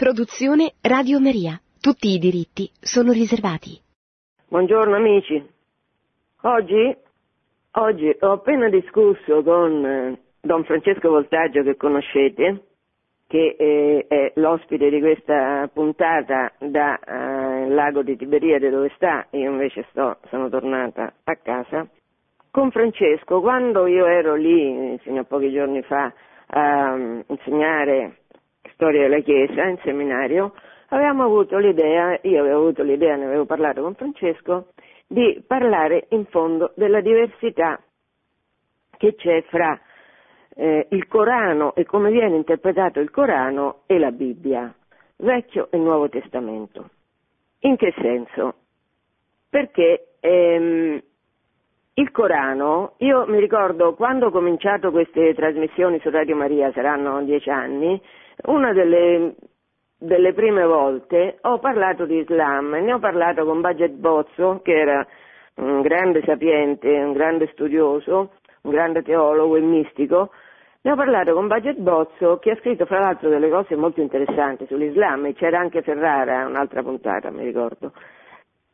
Produzione Radio Maria. Tutti i diritti sono riservati. Buongiorno amici. Oggi, oggi ho appena discusso con eh, Don Francesco Voltaggio che conoscete, che eh, è l'ospite di questa puntata da eh, Lago di Tiberiade dove sta, io invece sto, sono tornata a casa. Con Francesco, quando io ero lì, fino a pochi giorni fa, a insegnare storia della Chiesa in seminario, avevamo avuto l'idea, io avevo avuto l'idea, ne avevo parlato con Francesco, di parlare in fondo della diversità che c'è fra eh, il Corano e come viene interpretato il Corano e la Bibbia, Vecchio e Nuovo Testamento. In che senso? Perché ehm, il Corano, io mi ricordo quando ho cominciato queste trasmissioni su Radio Maria, saranno dieci anni, una delle, delle prime volte ho parlato di Islam e ne ho parlato con Baget Bozzo, che era un grande sapiente, un grande studioso, un grande teologo e mistico, ne ho parlato con Baget Bozzo che ha scritto fra l'altro delle cose molto interessanti sull'Islam e c'era anche Ferrara, un'altra puntata mi ricordo.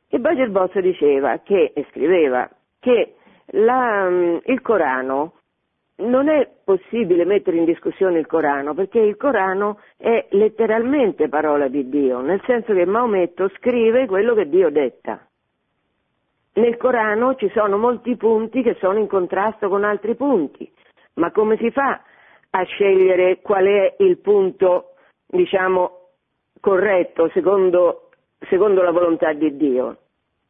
E Baget Bozzo diceva che, e scriveva, che la, il Corano non è possibile mettere in discussione il Corano perché il Corano è letteralmente parola di Dio, nel senso che Maometto scrive quello che Dio detta. Nel Corano ci sono molti punti che sono in contrasto con altri punti, ma come si fa a scegliere qual è il punto, diciamo, corretto secondo, secondo la volontà di Dio?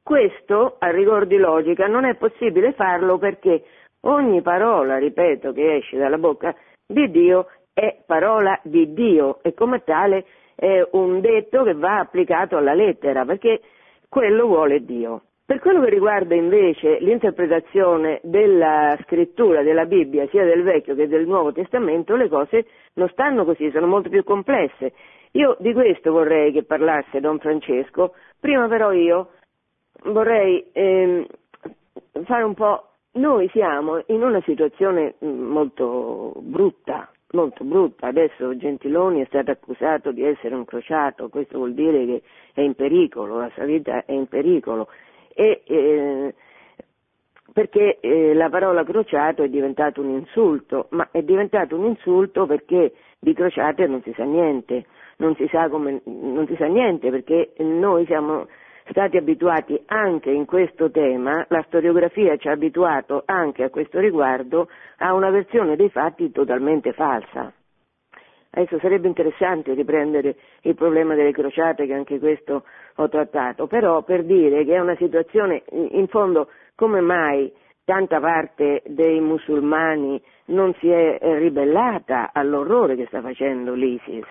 Questo, a rigor di logica, non è possibile farlo perché Ogni parola, ripeto, che esce dalla bocca di Dio è parola di Dio e come tale è un detto che va applicato alla lettera perché quello vuole Dio. Per quello che riguarda invece l'interpretazione della scrittura della Bibbia, sia del Vecchio che del Nuovo Testamento, le cose non stanno così, sono molto più complesse. Io di questo vorrei che parlasse Don Francesco, prima però io vorrei eh, fare un po' noi siamo in una situazione mm, molto brutta, molto brutta. Adesso Gentiloni è stato accusato di essere un crociato, questo vuol dire che è in pericolo, la sua vita è in pericolo. E, eh, perché eh, la parola crociato è diventato un insulto, ma è diventato un insulto perché di crociate non si sa niente, non si sa, come, non si sa niente perché noi siamo stati abituati anche in questo tema, la storiografia ci ha abituato anche a questo riguardo a una versione dei fatti totalmente falsa. Adesso sarebbe interessante riprendere il problema delle crociate, che anche questo ho trattato, però per dire che è una situazione, in fondo, come mai tanta parte dei musulmani non si è ribellata all'orrore che sta facendo l'ISIS?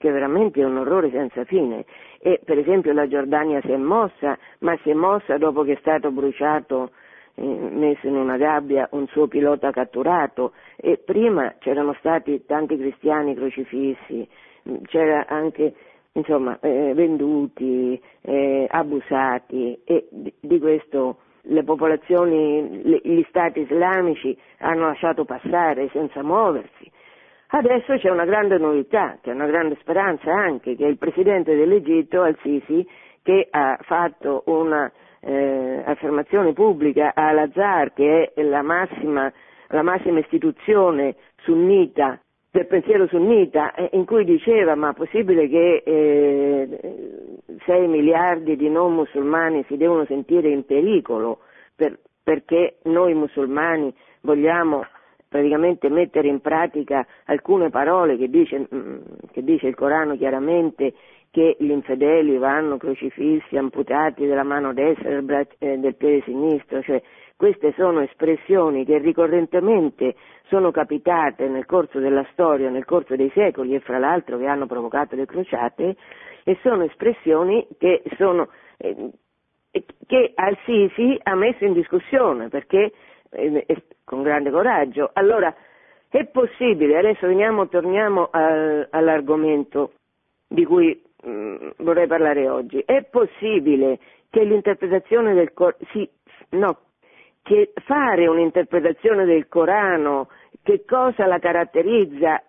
Che veramente è un orrore senza fine. E per esempio la Giordania si è mossa, ma si è mossa dopo che è stato bruciato, eh, messo in una gabbia, un suo pilota catturato e prima c'erano stati tanti cristiani crocifissi, c'era anche insomma, eh, venduti, eh, abusati e di, di questo le popolazioni, gli stati islamici hanno lasciato passare senza muoversi. Adesso c'è una grande novità, c'è una grande speranza anche che il presidente dell'Egitto, Al-Sisi, che ha fatto un'affermazione eh, pubblica all'Azhar, che è la massima, la massima istituzione sunnita del pensiero sunnita, eh, in cui diceva ma è possibile che eh, 6 miliardi di non musulmani si devono sentire in pericolo per, perché noi musulmani vogliamo praticamente mettere in pratica alcune parole che dice, mm, che dice il Corano chiaramente che gli infedeli vanno crocifissi, amputati della mano destra e del, eh, del piede sinistro, cioè queste sono espressioni che ricorrentemente sono capitate nel corso della storia, nel corso dei secoli e fra l'altro che hanno provocato le crociate e sono espressioni che sono eh, che Al-Sisi ha messo in discussione perché con grande coraggio. Allora, è possibile, adesso veniamo, torniamo al, all'argomento di cui mh, mm, vorrei parlare oggi, è possibile che l'interpretazione del Corano, sì, no, che fare un'interpretazione del Corano, che cosa la caratterizza,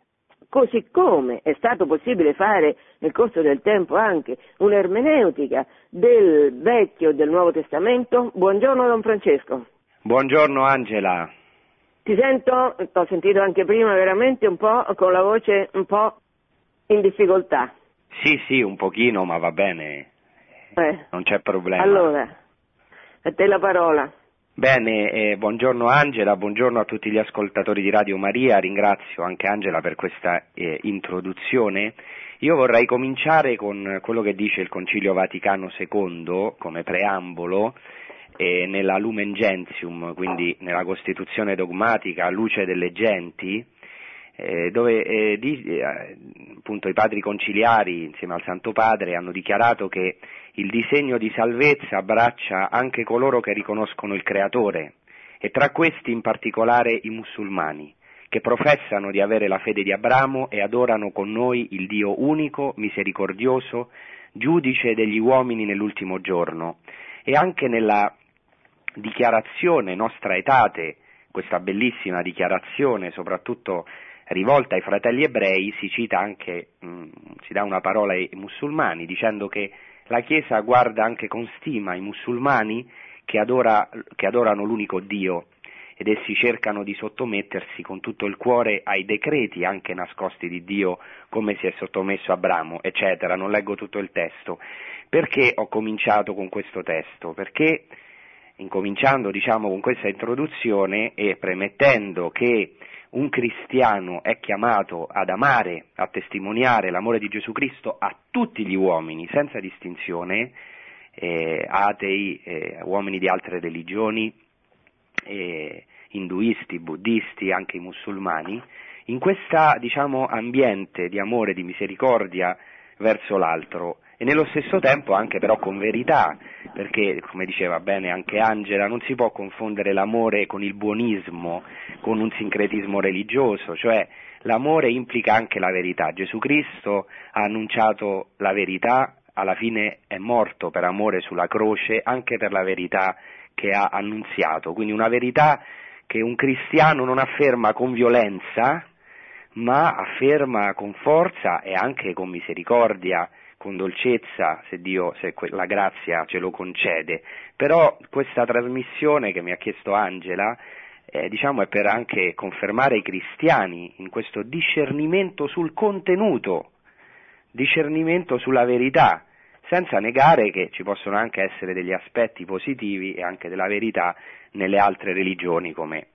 così come è stato possibile fare nel corso del tempo anche un'ermeneutica del Vecchio e del Nuovo Testamento. Buongiorno Don Francesco. Buongiorno Angela. Ti sento, t'ho sentito anche prima veramente un po' con la voce un po' in difficoltà. Sì, sì, un pochino, ma va bene. Eh. Non c'è problema. Allora, a te la parola. Bene, eh, buongiorno Angela, buongiorno a tutti gli ascoltatori di Radio Maria, ringrazio anche Angela per questa eh, introduzione. Io vorrei cominciare con quello che dice il Concilio Vaticano II come preambolo eh, nella Lumen Gentium, quindi nella Costituzione dogmatica luce delle genti, eh, dove eh, di, eh, appunto i padri conciliari insieme al Santo Padre hanno dichiarato che il disegno di salvezza abbraccia anche coloro che riconoscono il Creatore e tra questi in particolare i musulmani, che professano di avere la fede di Abramo e adorano con noi il Dio unico, misericordioso, giudice degli uomini nell'ultimo giorno. E anche nella dichiarazione nostra etate, questa bellissima dichiarazione, soprattutto rivolta ai fratelli ebrei, si cita anche, mh, mm, si dà una parola ai musulmani, dicendo che la Chiesa guarda anche con stima i musulmani che, adora, che adorano l'unico Dio ed essi cercano di sottomettersi con tutto il cuore ai decreti anche nascosti di Dio, come si è sottomesso Abramo, eccetera. Non leggo tutto il testo. Perché ho cominciato con questo testo? Perché incominciando diciamo con questa introduzione e premettendo che un cristiano è chiamato ad amare, a testimoniare l'amore di Gesù Cristo a tutti gli uomini, senza distinzione, eh, atei, eh, uomini di altre religioni, eh, induisti, buddisti, anche i musulmani, in questo diciamo, ambiente di amore, di misericordia verso l'altro e nello stesso tempo anche però con verità, perché come diceva bene anche Angela, non si può confondere l'amore con il buonismo, con un sincretismo religioso, cioè l'amore implica anche la verità. Gesù Cristo ha annunciato la verità, alla fine è morto per amore sulla croce, anche per la verità che ha annunziato, quindi una verità che un cristiano non afferma con violenza, ma afferma con forza e anche con misericordia con dolcezza, se Dio, se la grazia ce lo concede, però questa trasmissione che mi ha chiesto Angela, eh, diciamo è per anche confermare i cristiani in questo discernimento sul contenuto, discernimento sulla verità, senza negare che ci possono anche essere degli aspetti positivi e anche della verità nelle altre religioni, come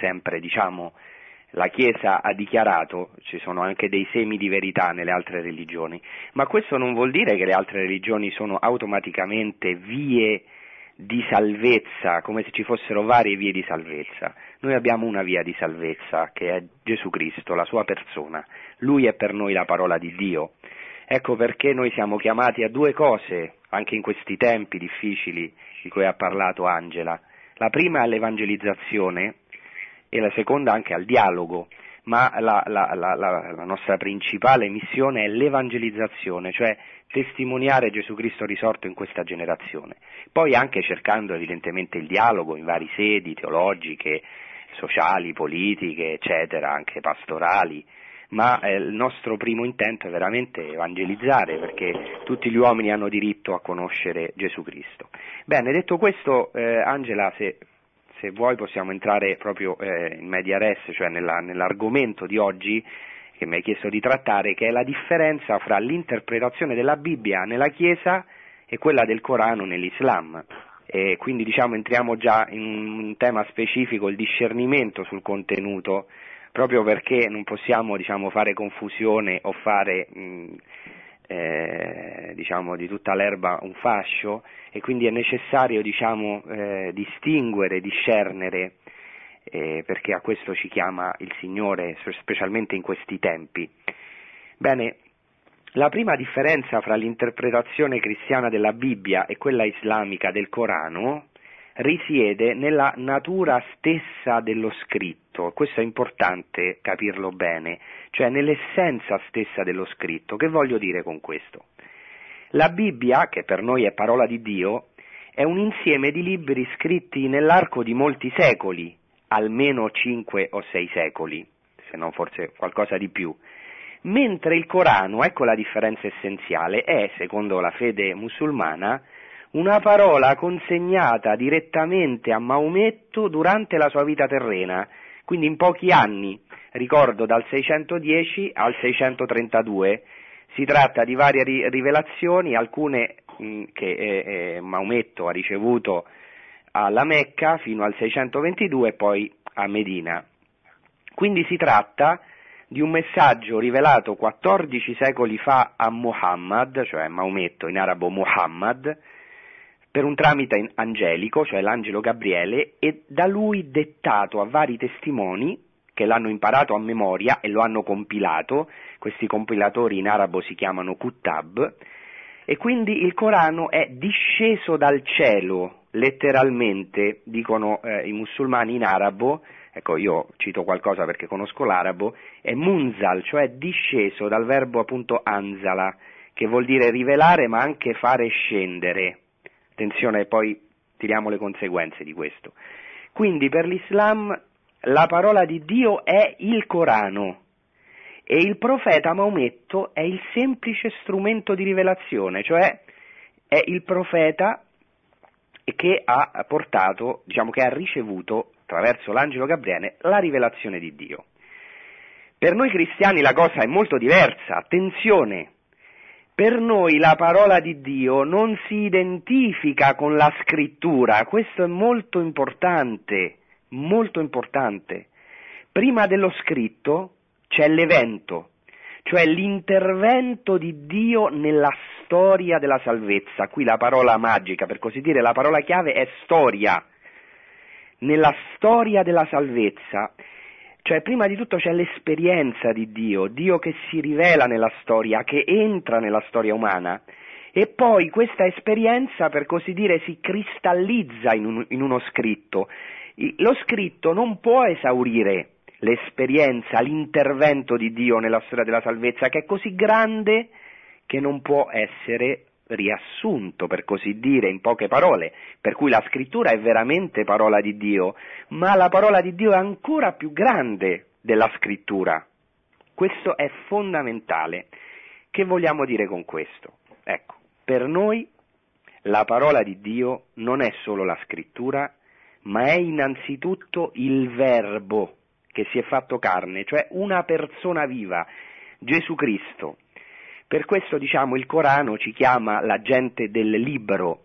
sempre diciamo la Chiesa ha dichiarato, ci sono anche dei semi di verità nelle altre religioni, ma questo non vuol dire che le altre religioni sono automaticamente vie di salvezza, come se ci fossero varie vie di salvezza. Noi abbiamo una via di salvezza che è Gesù Cristo, la sua persona. Lui è per noi la parola di Dio. Ecco perché noi siamo chiamati a due cose, anche in questi tempi difficili di cui ha parlato Angela. La prima è l'evangelizzazione, e la seconda anche al dialogo, ma la, la, la, la, nostra principale missione è l'evangelizzazione, cioè testimoniare Gesù Cristo risorto in questa generazione. Poi anche cercando evidentemente il dialogo in vari sedi teologiche, sociali, politiche, eccetera, anche pastorali, ma eh, il nostro primo intento è veramente evangelizzare perché tutti gli uomini hanno diritto a conoscere Gesù Cristo. Bene, detto questo, eh, Angela, se se vuoi possiamo entrare proprio eh, in media res, cioè nella, nell'argomento di oggi che mi hai chiesto di trattare, che è la differenza fra l'interpretazione della Bibbia nella Chiesa e quella del Corano nell'Islam. E quindi diciamo, entriamo già in un tema specifico, il discernimento sul contenuto, proprio perché non possiamo diciamo, fare confusione o fare mh, eh, diciamo, di tutta l'erba un fascio e quindi è necessario diciamo, eh, distinguere, discernere, eh, perché a questo ci chiama il Signore, specialmente in questi tempi. Bene, la prima differenza fra l'interpretazione cristiana della Bibbia e quella islamica del Corano risiede nella natura stessa dello scritto, questo è importante capirlo bene, cioè nell'essenza stessa dello scritto. Che voglio dire con questo? La Bibbia, che per noi è parola di Dio, è un insieme di libri scritti nell'arco di molti secoli, almeno cinque o sei secoli, se non forse qualcosa di più. Mentre il Corano, ecco la differenza essenziale, è, secondo la fede musulmana, una parola consegnata direttamente a Maometto durante la sua vita terrena, quindi in pochi anni, ricordo dal 610 al 632. Si tratta di varie rivelazioni, alcune mh, che eh, eh, Maometto ha ricevuto alla Mecca fino al 622 e poi a Medina. Quindi si tratta di un messaggio rivelato 14 secoli fa a Muhammad, cioè Maometto in arabo Muhammad, per un tramite angelico, cioè l'angelo Gabriele, e da lui dettato a vari testimoni che l'hanno imparato a memoria e lo hanno compilato, questi compilatori in arabo si chiamano Kuttab, e quindi il Corano è disceso dal cielo, letteralmente, dicono eh, i musulmani in arabo, ecco io cito qualcosa perché conosco l'arabo, è munzal, cioè disceso dal verbo appunto anzala, che vuol dire rivelare ma anche fare scendere. Attenzione, poi tiriamo le conseguenze di questo. Quindi per l'Islam la parola di Dio è il Corano e il profeta Maometto è il semplice strumento di rivelazione, cioè è il profeta che ha portato, diciamo che ha ricevuto attraverso l'angelo Gabriele la rivelazione di Dio. Per noi cristiani la cosa è molto diversa, attenzione, per noi la parola di Dio non si identifica con la scrittura, questo è molto importante, molto importante. Prima dello scritto c'è l'evento, cioè l'intervento di Dio nella storia della salvezza. Qui la parola magica, per così dire, la parola chiave è storia. Nella storia della salvezza cioè, prima di tutto c'è l'esperienza di Dio, Dio che si rivela nella storia, che entra nella storia umana, e poi questa esperienza, per così dire, si cristallizza in, un, in uno scritto. Lo scritto non può esaurire l'esperienza, l'intervento di Dio nella storia della salvezza, che è così grande che non può essere riassunto, per così dire, in poche parole, per cui la scrittura è veramente parola di Dio, ma la parola di Dio è ancora più grande della scrittura. Questo è fondamentale. Che vogliamo dire con questo? Ecco, per noi la parola di Dio non è solo la scrittura, ma è innanzitutto il verbo che si è fatto carne, cioè una persona viva, Gesù Cristo, per questo diciamo il Corano ci chiama la gente del libro,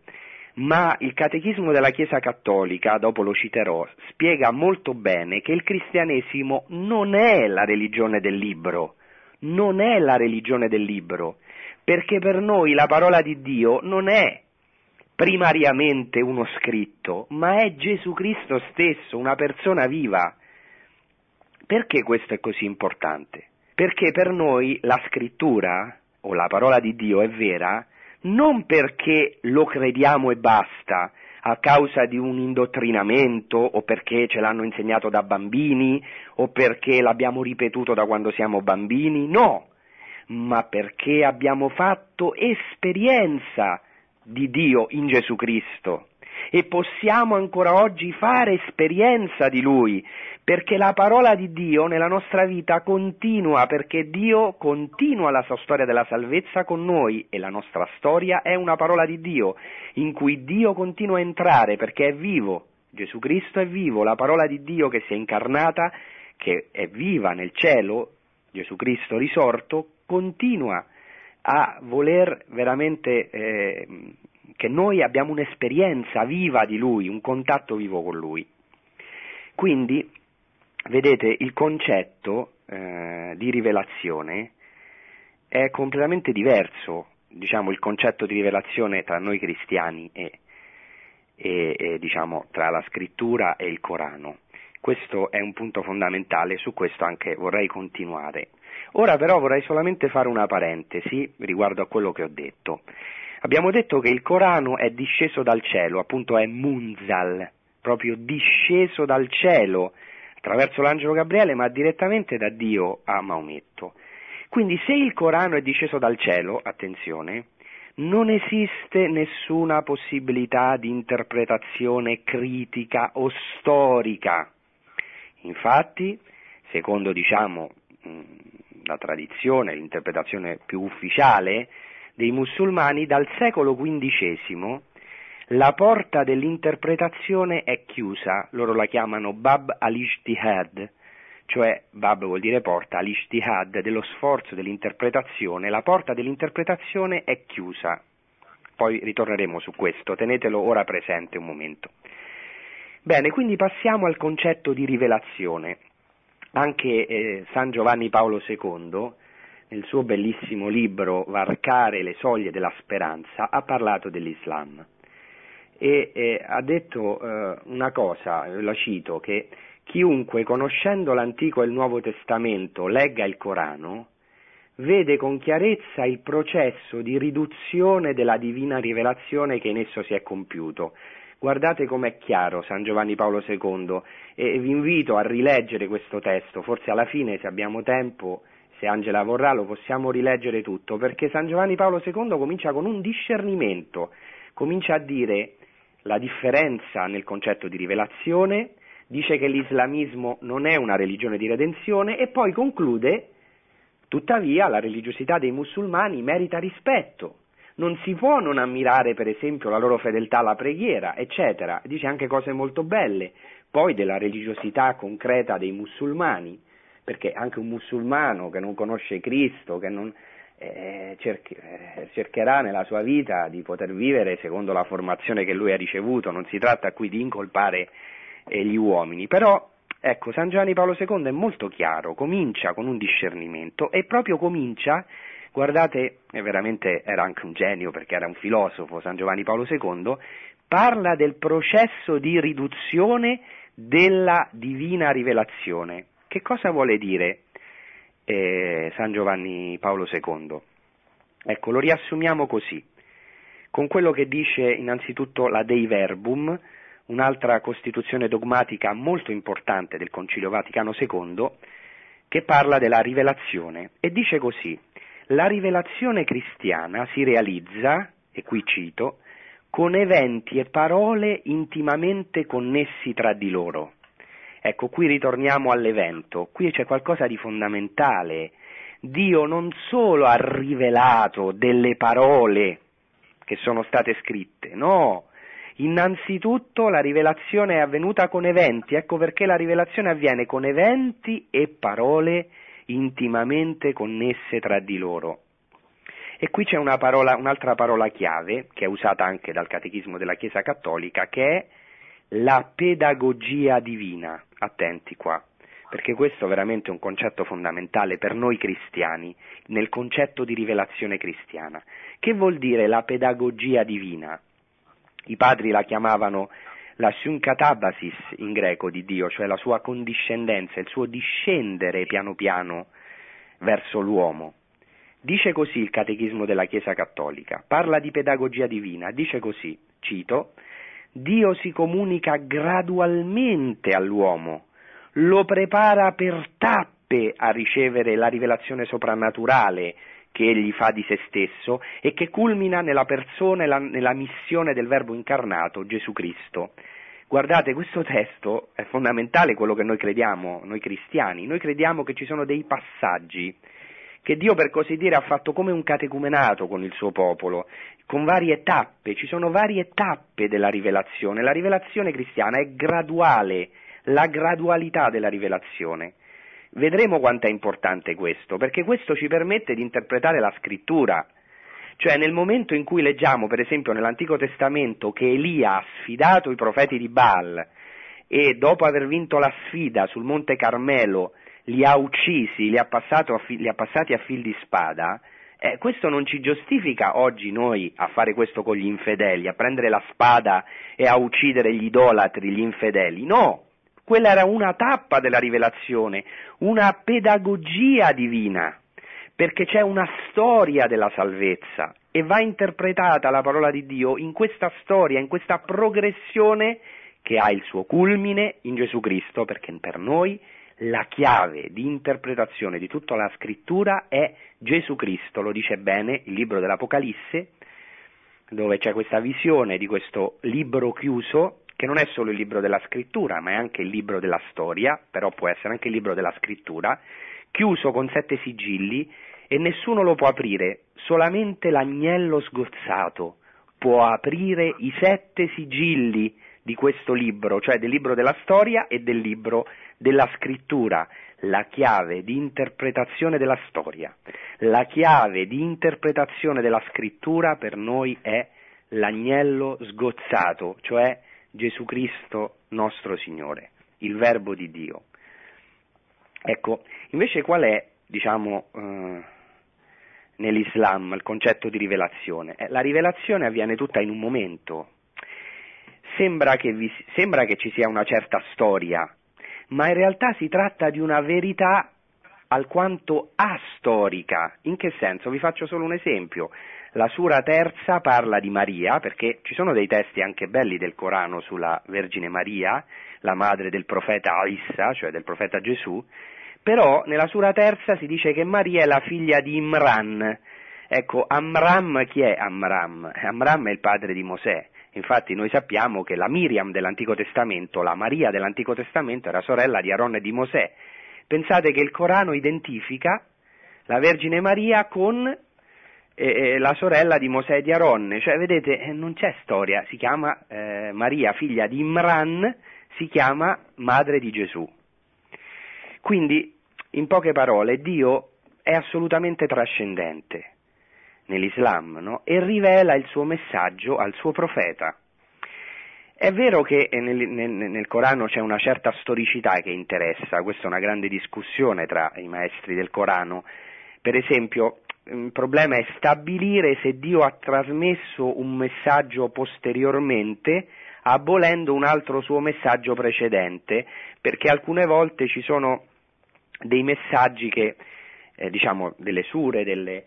ma il catechismo della Chiesa Cattolica, dopo lo citerò, spiega molto bene che il cristianesimo non è la religione del libro, non è la religione del libro, perché per noi la parola di Dio non è primariamente uno scritto, ma è Gesù Cristo stesso, una persona viva. Perché questo è così importante? Perché per noi la scrittura o la parola di Dio è vera non perché lo crediamo e basta, a causa di un indottrinamento o perché ce l'hanno insegnato da bambini o perché l'abbiamo ripetuto da quando siamo bambini, no, ma perché abbiamo fatto esperienza di Dio in Gesù Cristo e possiamo ancora oggi fare esperienza di Lui, perché la parola di Dio nella nostra vita continua, perché Dio continua la sua storia della salvezza con noi e la nostra storia è una parola di Dio, in cui Dio continua a entrare perché è vivo. Gesù Cristo è vivo, la parola di Dio che si è incarnata, che è viva nel cielo, Gesù Cristo risorto, continua a voler veramente eh, che noi abbiamo un'esperienza viva di Lui, un contatto vivo con Lui. Quindi vedete, il concetto eh, di rivelazione è completamente diverso, diciamo, il concetto di rivelazione tra noi cristiani e, e, e diciamo, tra la scrittura e il Corano. Questo è un punto fondamentale, su questo anche vorrei continuare. Ora però vorrei solamente fare una parentesi riguardo a quello che ho detto. Abbiamo detto che il Corano è disceso dal cielo, appunto è munzal, proprio disceso dal cielo, attraverso l'angelo Gabriele, ma direttamente da Dio a Maometto. Quindi se il Corano è disceso dal cielo, attenzione, non esiste nessuna possibilità di interpretazione critica o storica. Infatti, se secondo diciamo la tradizione, l'interpretazione più ufficiale dei musulmani, dal secolo XV la porta dell'interpretazione è chiusa, loro la chiamano Bab al-Ijtihad, cioè Bab vuol dire porta, al-Ijtihad dello sforzo dell'interpretazione, la porta dell'interpretazione è chiusa. Poi ritorneremo su questo, tenetelo ora presente un momento. Bene, quindi passiamo al concetto di rivelazione. Anche eh, San Giovanni Paolo II, nel suo bellissimo libro Varcare le soglie della speranza, ha parlato dell'Islam e eh, ha detto eh, una cosa, la cito, che chiunque conoscendo l'Antico e il Nuovo Testamento legga il Corano, vede con chiarezza il processo di riduzione della divina rivelazione che in esso si è compiuto. Guardate com'è chiaro San Giovanni Paolo II e vi invito a rileggere questo testo, forse alla fine se abbiamo tempo, se Angela vorrà, lo possiamo rileggere tutto, perché San Giovanni Paolo II comincia con un discernimento, comincia a dire la differenza nel concetto di rivelazione, dice che l'islamismo non è una religione di redenzione e poi conclude, tuttavia la religiosità dei musulmani merita rispetto, non si può non ammirare per esempio la loro fedeltà alla preghiera, eccetera, dice anche cose molto belle, poi della religiosità concreta dei musulmani, perché anche un musulmano che non conosce Cristo, che non, cercherà nella sua vita di poter vivere secondo la formazione che lui ha ricevuto, non si tratta qui di incolpare eh, gli uomini, però ecco, San Giovanni Paolo II è molto chiaro, comincia con un discernimento e proprio comincia, guardate, veramente era anche un genio perché era un filosofo, San Giovanni Paolo II, parla del processo di riduzione della divina rivelazione. Che cosa vuole dire? Eh, San Giovanni Paolo II. Ecco, lo riassumiamo così, con quello che dice innanzitutto la Dei Verbum, un'altra costituzione dogmatica molto importante del Concilio Vaticano II, che parla della rivelazione e dice così, la rivelazione cristiana si realizza, e qui cito, con eventi e parole intimamente connessi tra di loro. Ecco, qui ritorniamo all'evento, qui c'è qualcosa di fondamentale. Dio non solo ha rivelato delle parole che sono state scritte, no, innanzitutto la rivelazione è avvenuta con eventi, ecco perché la rivelazione avviene con eventi e parole intimamente connesse tra di loro. E qui c'è parola, un'altra parola chiave, che è usata anche dal Catechismo della Chiesa Cattolica, che è la pedagogia divina. Attenti qua, perché questo è veramente un concetto fondamentale per noi cristiani, nel concetto di rivelazione cristiana. Che vuol dire la pedagogia divina? I padri la chiamavano la synkatabasis in greco di Dio, cioè la sua condiscendenza, il suo discendere piano piano verso l'uomo. Dice così il Catechismo della Chiesa Cattolica, parla di pedagogia divina, dice così, cito, Dio si comunica gradualmente all'uomo, lo prepara per tappe a ricevere la rivelazione soprannaturale che egli fa di se stesso e che culmina nella persona e nella missione del Verbo incarnato, Gesù Cristo. Guardate, questo testo è fondamentale quello che noi crediamo, noi cristiani. Noi crediamo che ci sono dei passaggi che Dio per così dire ha fatto come un catecumenato con il suo popolo, con varie tappe, ci sono varie tappe della rivelazione, la rivelazione cristiana è graduale, la gradualità della rivelazione. Vedremo quanto è importante questo, perché questo ci permette di interpretare la scrittura. Cioè nel momento in cui leggiamo, per esempio nell'Antico Testamento, che Elia ha sfidato i profeti di Baal e dopo aver vinto la sfida sul Monte Carmelo li ha uccisi, li ha, fi- li ha passati a fil di spada, eh, questo non ci giustifica oggi noi a fare questo con gli infedeli, a prendere la spada e a uccidere gli idolatri, gli infedeli. No, quella era una tappa della rivelazione, una pedagogia divina, perché c'è una storia della salvezza e va interpretata la parola di Dio in questa storia, in questa progressione che ha il suo culmine in Gesù Cristo, perché per noi la chiave di interpretazione di tutta la scrittura è Gesù Cristo, lo dice bene il libro dell'Apocalisse, dove c'è questa visione di questo libro chiuso che non è solo il libro della scrittura, ma è anche il libro della storia, però può essere anche il libro della scrittura, chiuso con sette sigilli e nessuno lo può aprire, solamente l'agnello sgozzato può aprire i sette sigilli di questo libro, cioè del libro della storia e del libro della scrittura, la chiave di interpretazione della storia. La chiave di interpretazione della scrittura per noi è l'agnello sgozzato, cioè Gesù Cristo nostro Signore, il Verbo di Dio. Ecco, invece qual è, diciamo, eh, nell'Islam il concetto di rivelazione? Eh, la rivelazione avviene tutta in un momento. Sembra che, vi, sembra che ci sia una certa storia, ma in realtà si tratta di una verità alquanto astorica. In che senso? Vi faccio solo un esempio. La sura terza parla di Maria, perché ci sono dei testi anche belli del Corano sulla Vergine Maria, la madre del profeta Isa, cioè del profeta Gesù, però nella sura terza si dice che Maria è la figlia di Imran. Ecco, Amram chi è Amram? Amram è il padre di Mosè. Infatti noi sappiamo che la Miriam dell'Antico Testamento, la Maria dell'Antico Testamento, era sorella di Aaron e di Mosè. Pensate che il Corano identifica la Vergine Maria con eh, la sorella di Mosè e di Aaron, cioè vedete eh, non c'è storia, si chiama eh, Maria figlia di Imran, si chiama madre di Gesù. Quindi in poche parole, Dio è assolutamente trascendente nell'Islam no? e rivela il suo messaggio al suo profeta. È vero che nel, nel, nel, Corano c'è una certa storicità che interessa, questa è una grande discussione tra i maestri del Corano. Per esempio, il problema è stabilire se Dio ha trasmesso un messaggio posteriormente abolendo un altro suo messaggio precedente, perché alcune volte ci sono dei messaggi che, eh, diciamo, delle sure, delle,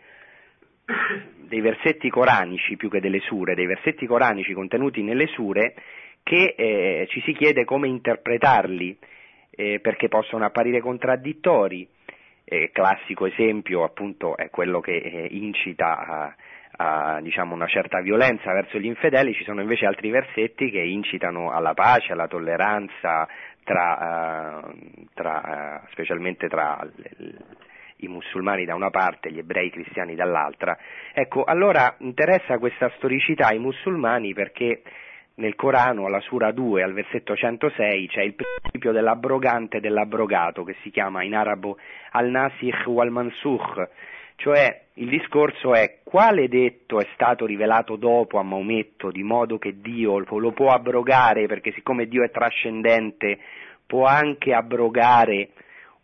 dei versetti coranici più che delle sure, dei versetti coranici contenuti nelle sure che eh, ci si chiede come interpretarli eh, perché possono apparire contraddittori. Eh, classico esempio appunto è quello che eh, incita a, a diciamo, una certa violenza verso gli infedeli, ci sono invece altri versetti che incitano alla pace, alla tolleranza, tra, uh, tra, uh, specialmente tra l- i musulmani da una parte gli ebrei cristiani dall'altra. Ecco, allora interessa questa storicità ai musulmani perché nel Corano, alla Sura 2, al versetto 106, c'è il principio dell'abrogante e dell'abrogato, che si chiama in arabo al-nasikh wal-mansukh, cioè il discorso è quale detto è stato rivelato dopo a Maometto di modo che Dio lo può abrogare perché siccome Dio è trascendente può anche abrogare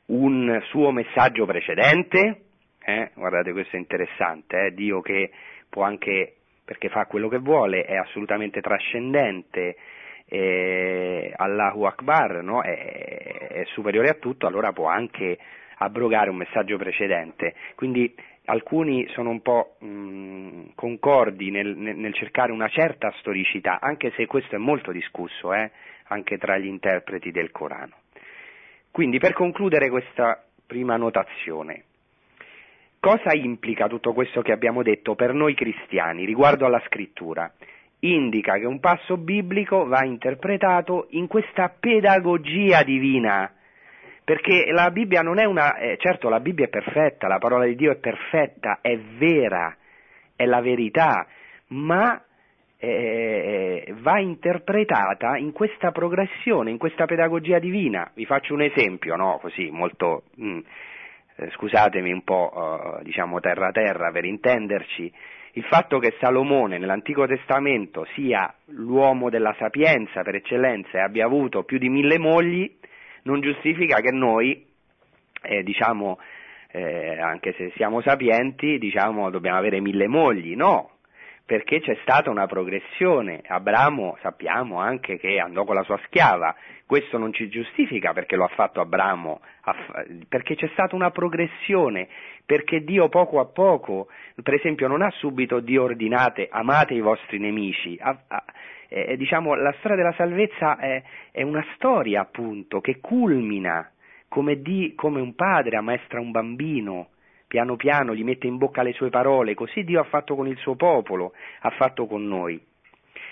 un suo messaggio precedente? Eh? Guardate questo è interessante, eh? Dio che può anche, perché fa quello che vuole, è assolutamente trascendente, eh, Allahu Akbar no? è, è superiore a tutto, allora può anche abrogare un messaggio precedente. Quindi alcuni sono un po' mh, concordi nel, nel, cercare una certa storicità, anche se questo è molto discusso, eh, anche tra gli interpreti del Corano. Quindi per concludere questa prima notazione, cosa implica tutto questo che abbiamo detto per noi cristiani riguardo alla scrittura? Indica che un passo biblico va interpretato in questa pedagogia divina perché la Bibbia non è una, eh, certo la Bibbia è perfetta, la parola di Dio è perfetta, è vera, è la verità, ma eh, va interpretata in questa progressione, in questa pedagogia divina. Vi faccio un esempio, no? Così, molto, mm, eh, scusatemi un po', uh, diciamo terra terra per intenderci, il fatto che Salomone nell'Antico Testamento sia l'uomo della sapienza per eccellenza e abbia avuto più di mille mogli, non giustifica che noi, eh, diciamo, eh, anche se siamo sapienti, diciamo, dobbiamo avere mille mogli, no, perché c'è stata una progressione. Abramo sappiamo anche che andò con la sua schiava, questo non ci giustifica perché lo ha fatto Abramo, perché c'è stata una progressione, perché Dio poco a poco, per esempio, non ha subito Dio ordinate amate i vostri nemici, eh, diciamo, la storia della salvezza è, è una storia appunto che culmina come, di, come un padre ammaestra un bambino, piano piano gli mette in bocca le sue parole, così Dio ha fatto con il suo popolo, ha fatto con noi.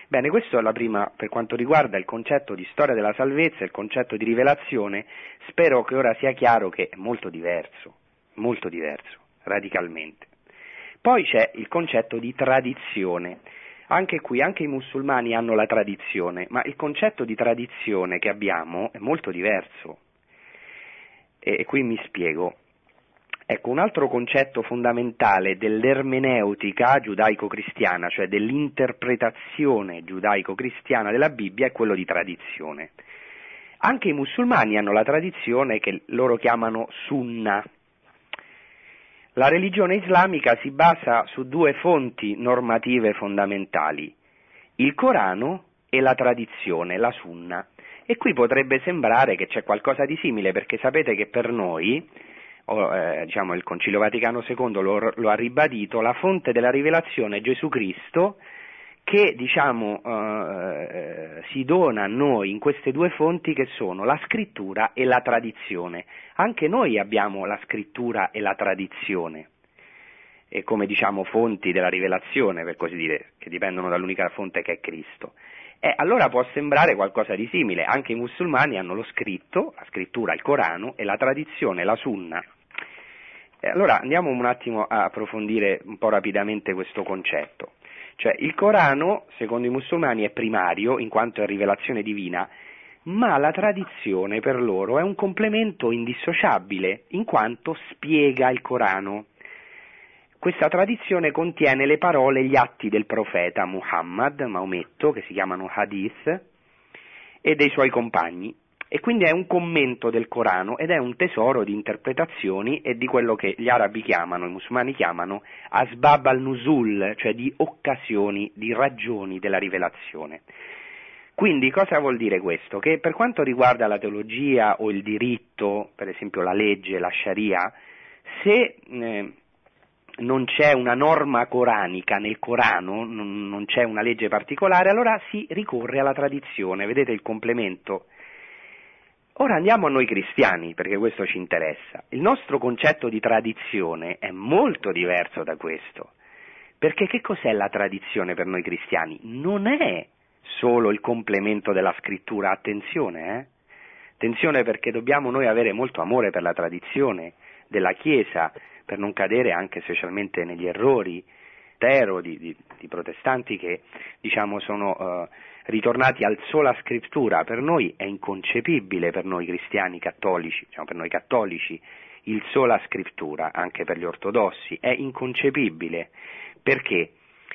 Bene, questo è la prima per quanto riguarda il concetto di storia della salvezza, il concetto di rivelazione, spero che ora sia chiaro che è molto diverso, molto diverso, radicalmente. Poi c'è il concetto di tradizione. Anche qui, anche i musulmani hanno la tradizione, ma il concetto di tradizione che abbiamo è molto diverso. E, e qui mi spiego. Ecco, un altro concetto fondamentale dell'ermeneutica giudaico-cristiana, cioè dell'interpretazione giudaico-cristiana della Bibbia, è quello di tradizione. Anche i musulmani hanno la tradizione che loro chiamano sunna. La religione islamica si basa su due fonti normative fondamentali, il Corano e la tradizione, la sunna. E qui potrebbe sembrare che c'è qualcosa di simile, perché sapete che per noi o, eh, diciamo, il Concilio Vaticano II lo, lo, ha ribadito, la fonte della rivelazione è Gesù Cristo che diciamo, eh, eh, si dona a noi in queste due fonti che sono la scrittura e la tradizione. Anche noi abbiamo la scrittura e la tradizione e come diciamo fonti della rivelazione, per così dire, che dipendono dall'unica fonte che è Cristo. E allora può sembrare qualcosa di simile, anche i musulmani hanno lo scritto, la scrittura, il Corano e la tradizione, la Sunna, allora andiamo un attimo a approfondire un po' rapidamente questo concetto. Cioè il Corano, secondo i musulmani, è primario in quanto è rivelazione divina, ma la tradizione per loro è un complemento indissociabile in quanto spiega il Corano. Questa tradizione contiene le parole e gli atti del profeta Muhammad, Maometto, che si chiamano hadith, e dei suoi compagni, e quindi è un commento del Corano ed è un tesoro di interpretazioni e di quello che gli arabi chiamano, i musulmani chiamano asbab al-nuzul, cioè di occasioni, di ragioni della rivelazione. Quindi cosa vuol dire questo? Che per quanto riguarda la teologia o il diritto, per esempio la legge, la sharia, se eh, non c'è una norma coranica nel Corano, non, non c'è una legge particolare, allora si ricorre alla tradizione. Vedete il complemento Ora andiamo a noi cristiani, perché questo ci interessa. Il nostro concetto di tradizione è molto diverso da questo. Perché che cos'è la tradizione per noi cristiani? Non è solo il complemento della scrittura, attenzione, eh? Attenzione perché dobbiamo noi avere molto amore per la tradizione della Chiesa, per non cadere anche specialmente negli errori di, di, di protestanti che diciamo sono uh, ritornati al sola scrittura, per noi è inconcepibile, per noi cristiani cattolici, diciamo per noi cattolici, il sola scrittura, anche per gli ortodossi, è inconcepibile. Perché?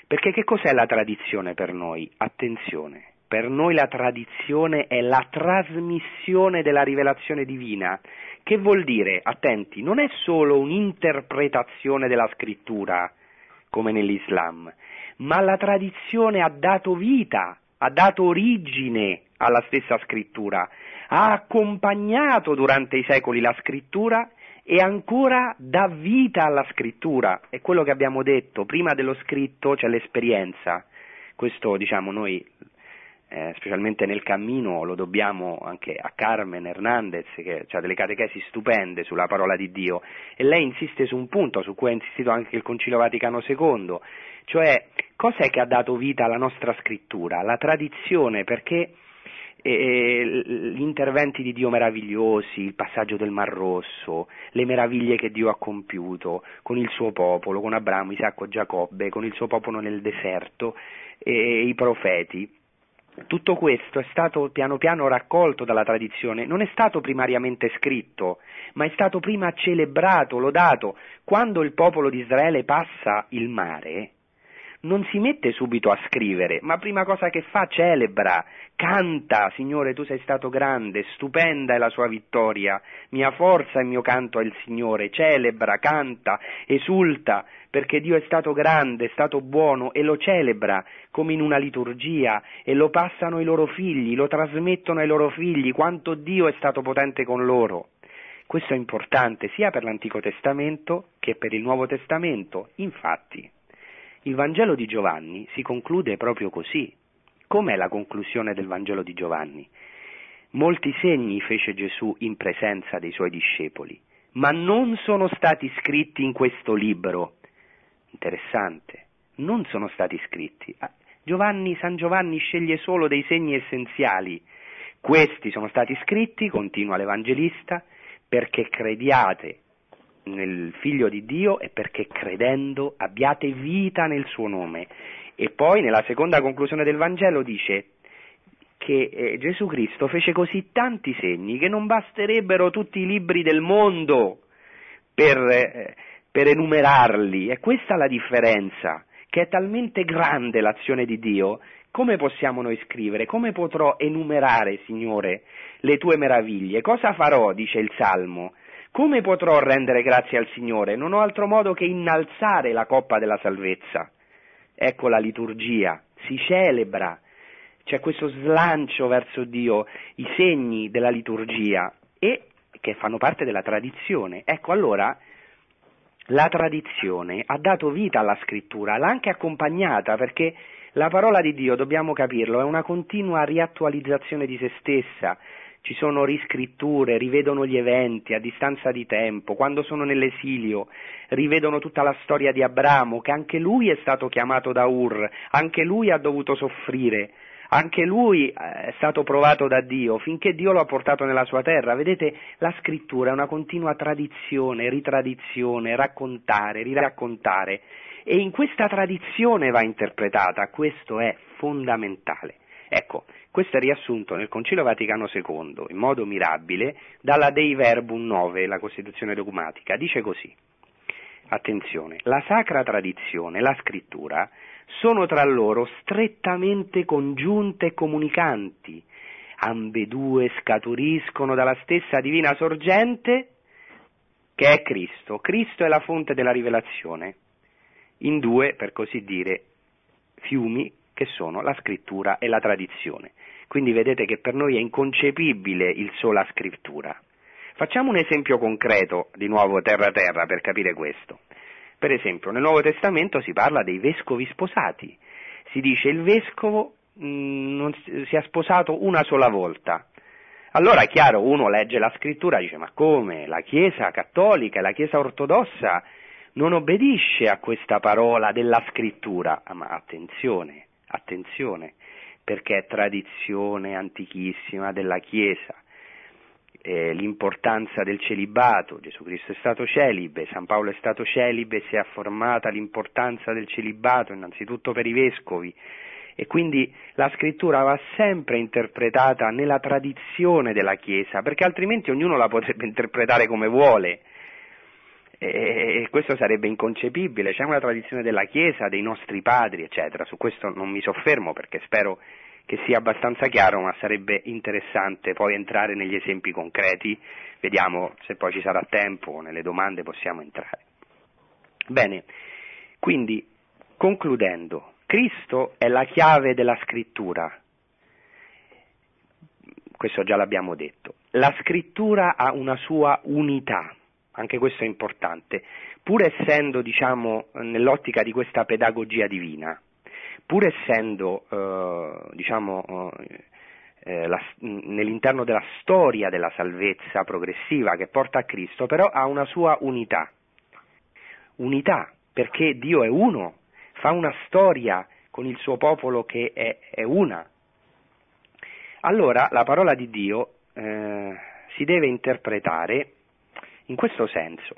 Perché che cos'è la tradizione per noi? Attenzione, per noi la tradizione è la trasmissione della rivelazione divina. Che vuol dire, attenti, non è solo un'interpretazione della scrittura, come nell'Islam, ma la tradizione ha dato vita ha dato origine alla stessa scrittura, ha accompagnato durante i secoli la scrittura e ancora dà vita alla scrittura. È quello che abbiamo detto, prima dello scritto c'è l'esperienza. Questo diciamo noi eh, specialmente nel cammino lo dobbiamo anche a Carmen Hernandez che ha delle catechesi stupende sulla parola di Dio e lei insiste su un punto su cui ha insistito anche il Concilio Vaticano II, cioè cos'è che ha dato vita alla nostra scrittura? La tradizione, perché eh, gli interventi di Dio meravigliosi, il passaggio del Mar Rosso, le meraviglie che Dio ha compiuto con il suo popolo, con Abramo, Isacco, Giacobbe, con il suo popolo nel deserto, e i profeti, tutto questo è stato piano piano raccolto dalla tradizione, non è stato primariamente scritto, ma è stato prima celebrato, lodato. Quando il popolo di Israele passa il mare, non si mette subito a scrivere, ma prima cosa che fa celebra, canta, Signore tu sei stato grande, stupenda è la sua vittoria, mia forza e mio canto è il Signore, celebra, canta, esulta, perché Dio è stato grande, è stato buono e lo celebra come in una liturgia e lo passano ai loro figli, lo trasmettono ai loro figli, quanto Dio è stato potente con loro. Questo è importante sia per l'Antico Testamento che per il Nuovo Testamento. Infatti, il Vangelo di Giovanni si conclude proprio così. Com'è la conclusione del Vangelo di Giovanni? Molti segni fece Gesù in presenza dei suoi discepoli, ma non sono stati scritti in questo libro interessante, non sono stati scritti. Ah, Giovanni, San Giovanni sceglie solo dei segni essenziali. Questi sono stati scritti, continua l'Evangelista, perché crediate nel Figlio di Dio e perché credendo abbiate vita nel suo nome. E poi nella seconda conclusione del Vangelo dice che eh, Gesù Cristo fece così tanti segni che non basterebbero tutti i libri del mondo per, eh, per enumerarli. E questa è la differenza, che è talmente grande l'azione di Dio come possiamo noi scrivere? Come potrò enumerare, Signore, le tue meraviglie? Cosa farò, dice il Salmo? Come potrò rendere grazie al Signore? Non ho altro modo che innalzare la coppa della salvezza. Ecco la liturgia, si celebra, c'è questo slancio verso Dio, i segni della liturgia e che fanno parte della tradizione. Ecco allora la tradizione ha dato vita alla scrittura, l'ha anche accompagnata perché la parola di Dio, dobbiamo capirlo, è una continua riattualizzazione di se stessa. Ci sono riscritture, rivedono gli eventi a distanza di tempo, quando sono nell'esilio, rivedono tutta la storia di Abramo, che anche lui è stato chiamato da Ur, anche lui ha dovuto soffrire, anche lui eh, è stato provato da Dio finché Dio lo ha portato nella sua terra. Vedete, la scrittura è una continua tradizione, ritradizione, raccontare, riraccontare e in questa tradizione va interpretata, questo è fondamentale. Ecco, questo è riassunto nel Concilio Vaticano II in modo mirabile dalla Dei Verbum 9, la Costituzione dogmatica. Dice così, attenzione, la sacra tradizione, la scrittura, sono tra loro strettamente congiunte e comunicanti, ambedue scaturiscono dalla stessa divina sorgente che è Cristo. Cristo è la fonte della rivelazione in due, per così dire, fiumi che sono la scrittura e la tradizione. Quindi vedete che per noi è inconcepibile il sola scrittura. Facciamo un esempio concreto, di nuovo terra terra, per capire questo. Per esempio, nel Nuovo Testamento si parla dei vescovi sposati. Si dice il vescovo mh, mm, si è sposato una sola volta. Allora è chiaro, uno legge la scrittura e dice ma come? La Chiesa cattolica e la Chiesa ortodossa non obbedisce a questa parola della scrittura, ah, ma attenzione, attenzione, perché è tradizione antichissima della Chiesa. Eh, l'importanza del celibato, Gesù Cristo è stato celibe, San Paolo è stato celibe, si è affermata l'importanza del celibato innanzitutto per i vescovi e quindi la scrittura va sempre interpretata nella tradizione della Chiesa, perché altrimenti ognuno la potrebbe interpretare come vuole e questo sarebbe inconcepibile, c'è una tradizione della Chiesa, dei nostri padri, eccetera, su questo non mi soffermo perché spero che sia abbastanza chiaro, ma sarebbe interessante poi entrare negli esempi concreti, vediamo se poi ci sarà tempo, nelle domande possiamo entrare. Bene, quindi concludendo, Cristo è la chiave della scrittura, questo già l'abbiamo detto, la scrittura ha una sua unità anche questo è importante, pur essendo diciamo, nell'ottica di questa pedagogia divina, pur essendo eh, diciamo, eh, la, nell'interno della storia della salvezza progressiva che porta a Cristo, però ha una sua unità. Unità perché Dio è uno, fa una storia con il suo popolo che è, è una. Allora la parola di Dio eh, si deve interpretare in questo senso,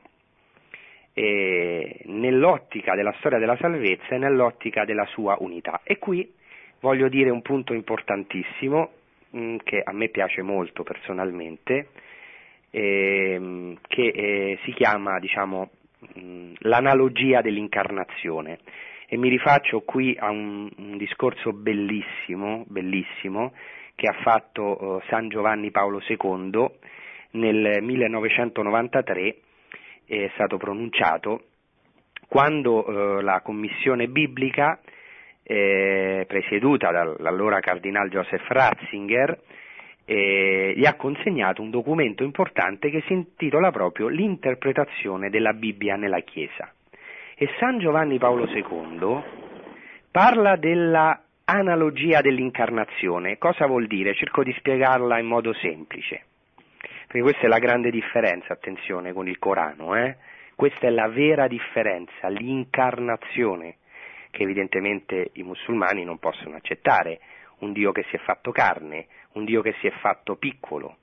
eh, nell'ottica della storia della salvezza e nell'ottica della sua unità. E qui voglio dire un punto importantissimo mm, che a me piace molto personalmente, eh, che eh, si chiama diciamo, mm, l'analogia dell'incarnazione. E mi rifaccio qui a un, un discorso bellissimo, bellissimo, che ha fatto uh, San Giovanni Paolo II nel 1993 è stato pronunciato quando eh, la commissione biblica eh, presieduta dall'allora cardinal Joseph Ratzinger eh, gli ha consegnato un documento importante che si intitola proprio L'interpretazione della Bibbia nella Chiesa. E San Giovanni Paolo II parla della analogia dell'incarnazione. Cosa vuol dire? Cerco di spiegarla in modo semplice perché questa è la grande differenza, attenzione, con il Corano, eh? questa è la vera differenza, l'incarnazione. che evidentemente i musulmani non possono accettare, un Dio che si è fatto carne, un Dio che si è fatto piccolo.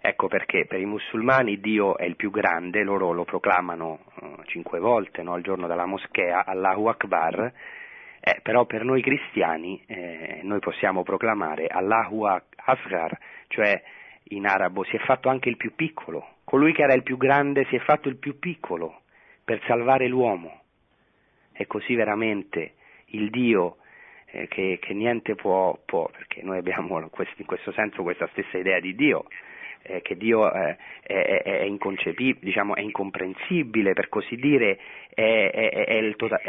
Ecco perché per i musulmani Dio è il più grande, loro lo proclamano uh, cinque volte no, al giorno della moschea, Allahu Akbar, eh, però per noi cristiani eh, noi possiamo proclamare Allahu Asghar, cioè in arabo si è fatto anche il più piccolo, colui che era il più grande si è fatto il più piccolo per salvare l'uomo. E così veramente il Dio eh, che, che, niente può, può, perché noi abbiamo in questo senso questa stessa idea di Dio, eh, che Dio eh, è, è, diciamo, è incomprensibile, per così dire, è, è tota-,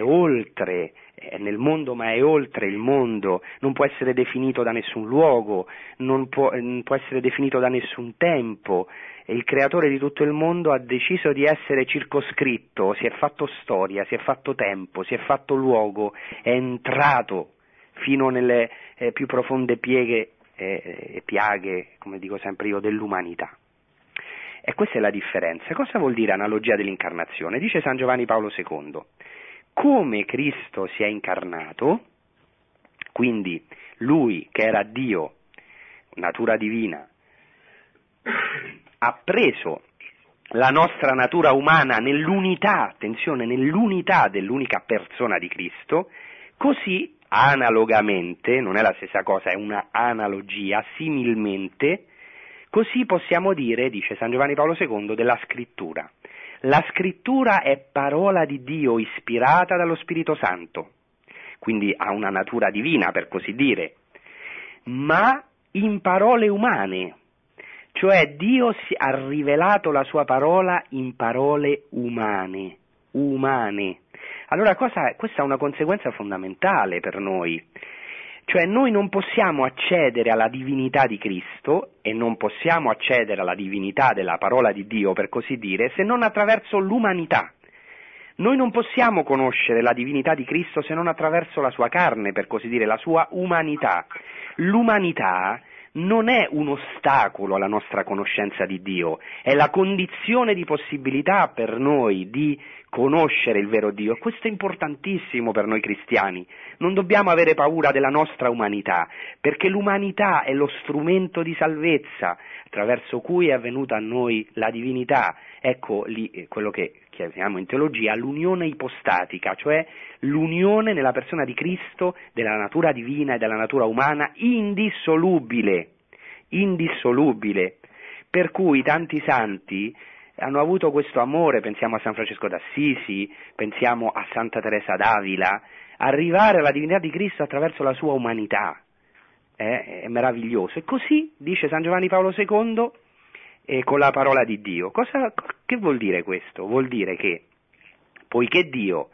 oltre, è nel mondo ma è oltre il mondo, non può essere definito da nessun luogo, non può, non può essere definito da nessun tempo, il creatore di tutto il mondo ha deciso di essere circoscritto, si è fatto storia, si è fatto tempo, si è fatto luogo, è entrato fino nelle eh, più profonde pieghe e eh, piaghe, come dico sempre io, dell'umanità. E questa è la differenza. Cosa vuol dire analogia dell'incarnazione? Dice San Giovanni Paolo II, come Cristo si è incarnato, quindi lui che era Dio, natura divina, ha preso la nostra natura umana nell'unità, attenzione, nell'unità dell'unica persona di Cristo, così analogamente, non è la stessa cosa, è una analogia, similmente, così possiamo dire, dice San Giovanni Paolo II, della scrittura. La scrittura è parola di Dio ispirata dallo Spirito Santo, quindi ha una natura divina, per così dire, ma in parole umane, cioè Dio ha rivelato la sua parola in parole umane, umane. Allora cosa, questa è una conseguenza fondamentale per noi. Cioè noi non possiamo accedere alla divinità di Cristo e non possiamo accedere alla divinità della parola di Dio, per così dire, se non attraverso l'umanità. Noi non possiamo conoscere la divinità di Cristo se non attraverso la sua carne, per così dire, la sua umanità. L'umanità non è un ostacolo alla nostra conoscenza di Dio, è la condizione di possibilità per noi di conoscere il vero Dio. Questo è importantissimo per noi cristiani. Non dobbiamo avere paura della nostra umanità, perché l'umanità è lo strumento di salvezza attraverso cui è avvenuta a noi la divinità. Ecco lì eh, quello che chiamiamo in teologia l'unione ipostatica, cioè l'unione nella persona di Cristo della natura divina e della natura umana indissolubile, indissolubile. Per cui tanti santi hanno avuto questo amore, pensiamo a San Francesco d'Assisi, pensiamo a Santa Teresa d'Avila, arrivare alla divinità di Cristo attraverso la sua umanità. Eh, è meraviglioso. E così dice San Giovanni Paolo II eh, con la parola di Dio. Cosa, che vuol dire questo? Vuol dire che poiché Dio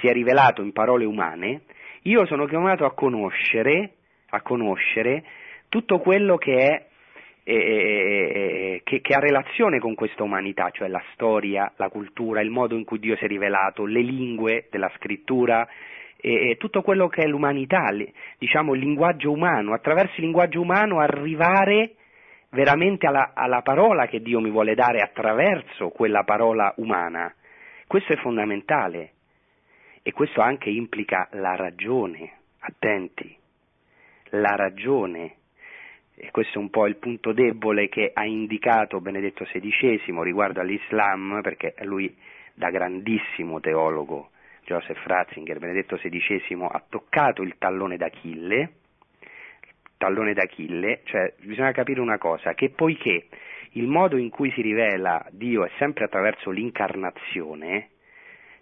si è rivelato in parole umane, io sono chiamato a conoscere, a conoscere tutto quello che è eh, che, che, ha relazione con questa umanità, cioè la storia, la cultura, il modo in cui Dio si è rivelato, le lingue della scrittura, eh, tutto quello che è l'umanità, diciamo il linguaggio umano, attraverso il linguaggio umano arrivare veramente alla, alla parola che Dio mi vuole dare attraverso quella parola umana. Questo è fondamentale e questo anche implica la ragione, attenti, la ragione. E questo è un po' il punto debole che ha indicato Benedetto XVI riguardo all'Islam, perché lui, da grandissimo teologo, Joseph Ratzinger, Benedetto XVI, ha toccato il tallone d'Achille, tallone d'Achille, cioè bisogna capire una cosa, che poiché il modo in cui si rivela Dio è sempre attraverso l'incarnazione,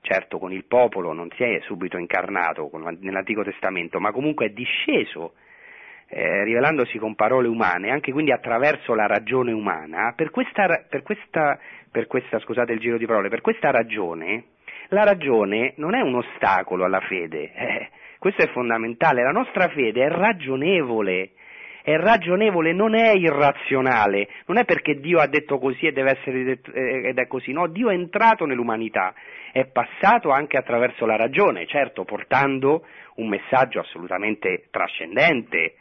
certo con il popolo non si è subito incarnato nell'Antico Testamento, ma comunque è disceso, eh, rivelandosi con parole umane, anche quindi attraverso la ragione umana, per questa, per questa, per questa scusate il giro di parole, per questa ragione, la ragione non è un ostacolo alla fede, eh, questo è fondamentale, la nostra fede è ragionevole, è ragionevole, non è irrazionale, non è perché Dio ha detto così e deve essere detto, eh, ed è così, no, Dio è entrato nell'umanità, è passato anche attraverso la ragione, certo portando un messaggio assolutamente trascendente,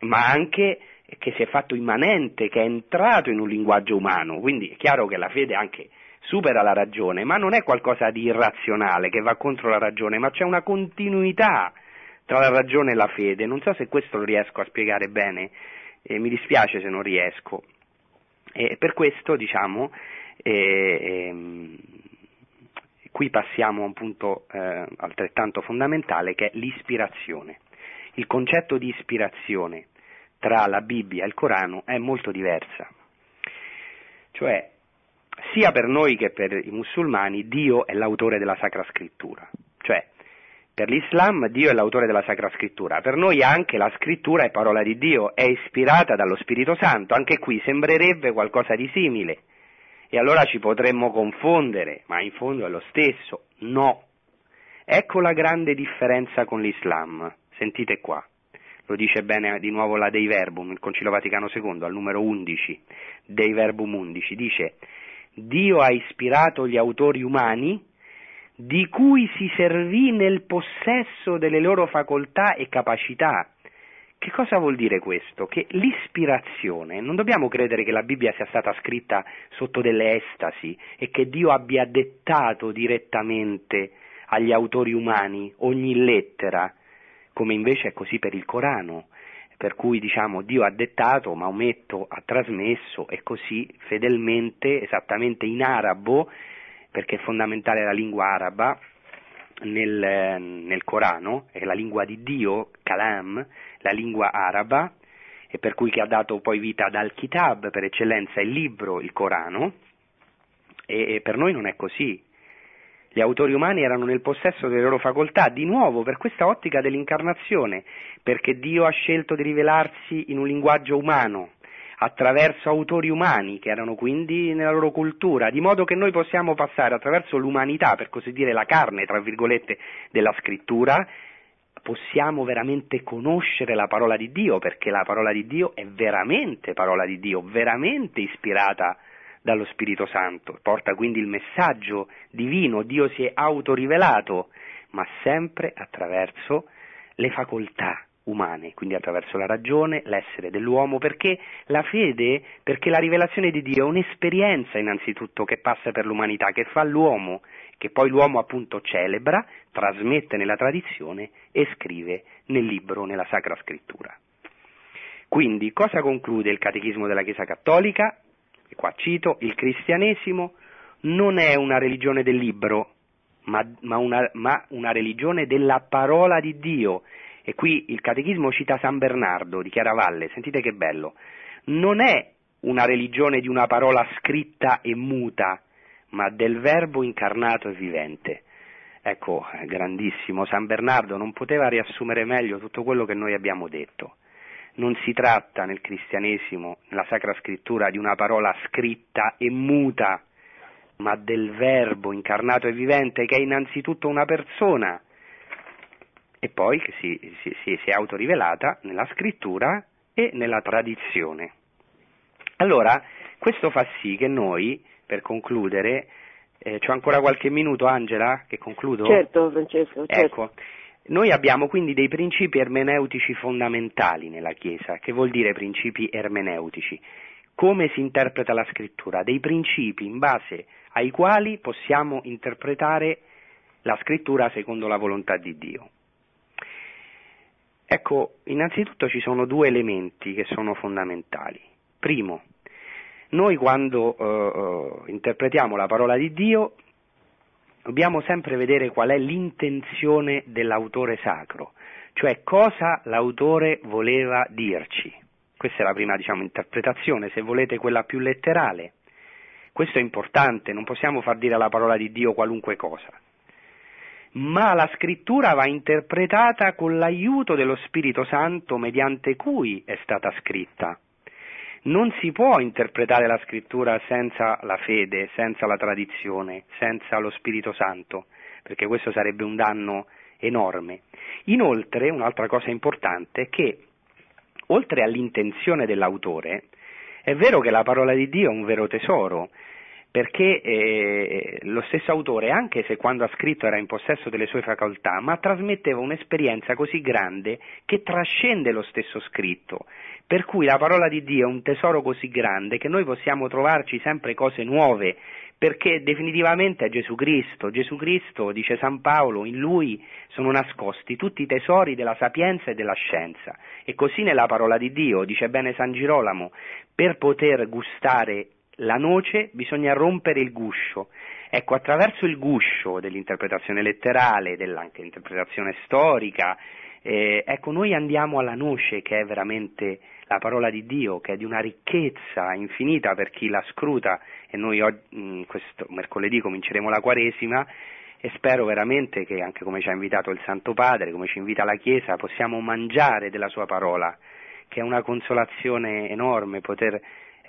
ma anche che si è fatto immanente, che è entrato in un linguaggio umano, quindi è chiaro che la fede anche supera la ragione, ma non è qualcosa di irrazionale che va contro la ragione, ma c'è una continuità tra la ragione e la fede. Non so se questo lo riesco a spiegare bene, e mi dispiace se non riesco. E per questo, diciamo, eh, ehm, qui passiamo a un punto eh, altrettanto fondamentale che è l'ispirazione. Il concetto di ispirazione tra la Bibbia e il Corano è molto diversa. Cioè, sia per noi che per i musulmani, Dio è l'autore della Sacra Scrittura. Cioè, per l'Islam Dio è l'autore della Sacra Scrittura, per noi anche la Scrittura è parola di Dio, è ispirata dallo Spirito Santo, anche qui sembrerebbe qualcosa di simile. E allora ci potremmo confondere, ma in fondo è lo stesso. No. Ecco la grande differenza con l'Islam. Sentite qua. Lo dice bene di nuovo la Dei Verbum, il Concilio Vaticano II, al numero 11, Dei Verbum 11. Dice, Dio ha ispirato gli autori umani di cui si servì nel possesso delle loro facoltà e capacità che cosa vuol dire questo? Che l'ispirazione, non dobbiamo credere che la Bibbia sia stata scritta sotto delle estasi e che Dio abbia dettato direttamente agli autori umani ogni lettera, come invece è così per il Corano, per cui diciamo Dio ha dettato, Maometto ha trasmesso e così fedelmente, esattamente in arabo, perché è fondamentale la lingua araba, nel, nel Corano, è la lingua di Dio, Kalam, la lingua araba, e per cui che ha dato poi vita ad Al-Kitab, per eccellenza il libro, il Corano, e, e per noi non è così. Gli autori umani erano nel possesso delle loro facoltà, di nuovo per questa ottica dell'incarnazione, perché Dio ha scelto di rivelarsi in un linguaggio umano, attraverso autori umani che erano quindi nella loro cultura, di modo che noi possiamo passare attraverso l'umanità, per così dire la carne, tra virgolette, della scrittura, possiamo veramente conoscere la parola di Dio, perché la parola di Dio è veramente parola di Dio, veramente ispirata dallo Spirito Santo, porta quindi il messaggio divino, Dio si è autorivelato, ma sempre attraverso le facoltà umane, quindi attraverso la ragione, l'essere dell'uomo, perché la fede, perché la rivelazione di Dio è un'esperienza innanzitutto che passa per l'umanità, che fa l'uomo, che poi l'uomo appunto celebra, trasmette nella tradizione e scrive nel libro, nella Sacra Scrittura. Quindi cosa conclude il Catechismo della Chiesa Cattolica? E qua cito, il cristianesimo non è una religione del libro, ma, ma, una, ma una religione della parola di Dio. E qui il Catechismo cita San Bernardo di Chiaravalle, sentite che bello. Non è una religione di una parola scritta e muta, ma del Verbo incarnato e vivente. Ecco, grandissimo, San Bernardo non poteva riassumere meglio tutto quello che noi abbiamo detto. Non si tratta nel cristianesimo, nella Sacra Scrittura, di una parola scritta e muta, ma del Verbo incarnato e vivente che è innanzitutto una persona e poi che si, si, si, è autorivelata nella Scrittura e nella tradizione. Allora, questo fa sì che noi per concludere, eh, c'ho ancora qualche minuto Angela che concludo? Certo Francesco, certo. Ecco, noi abbiamo quindi dei principi ermeneutici fondamentali nella Chiesa, che vuol dire principi ermeneutici? Come si interpreta la scrittura? Dei principi in base ai quali possiamo interpretare la scrittura secondo la volontà di Dio. Ecco, innanzitutto ci sono due elementi che sono fondamentali. Primo, noi quando uh, interpretiamo la parola di Dio dobbiamo sempre vedere qual è l'intenzione dell'autore sacro, cioè cosa l'autore voleva dirci. Questa è la prima diciamo, interpretazione, se volete quella più letterale. Questo è importante, non possiamo far dire alla parola di Dio qualunque cosa. Ma la scrittura va interpretata con l'aiuto dello Spirito Santo mediante cui è stata scritta non si può interpretare la scrittura senza la fede, senza la tradizione, senza lo Spirito Santo, perché questo sarebbe un danno enorme. Inoltre, un'altra cosa importante è che, oltre all'intenzione dell'autore, è vero che la parola di Dio è un vero tesoro, perché eh, lo stesso autore, anche se quando ha scritto era in possesso delle sue facoltà, ma trasmetteva un'esperienza così grande che trascende lo stesso scritto per cui la parola di Dio è un tesoro così grande che noi possiamo trovarci sempre cose nuove perché definitivamente è Gesù Cristo. Gesù Cristo, dice San Paolo, in lui sono nascosti tutti i tesori della sapienza e della scienza. E così nella parola di Dio, dice bene San Girolamo, per poter gustare la noce bisogna rompere il guscio. Ecco, attraverso il guscio dell'interpretazione letterale, dell'anche interpretazione storica, eh, ecco, noi andiamo alla noce che è veramente la parola di Dio, che è di una ricchezza infinita per chi la scruta e noi oggi, questo mercoledì cominceremo la Quaresima e spero veramente che anche come ci ha invitato il Santo Padre, come ci invita la Chiesa, possiamo mangiare della sua parola, che è una consolazione enorme poter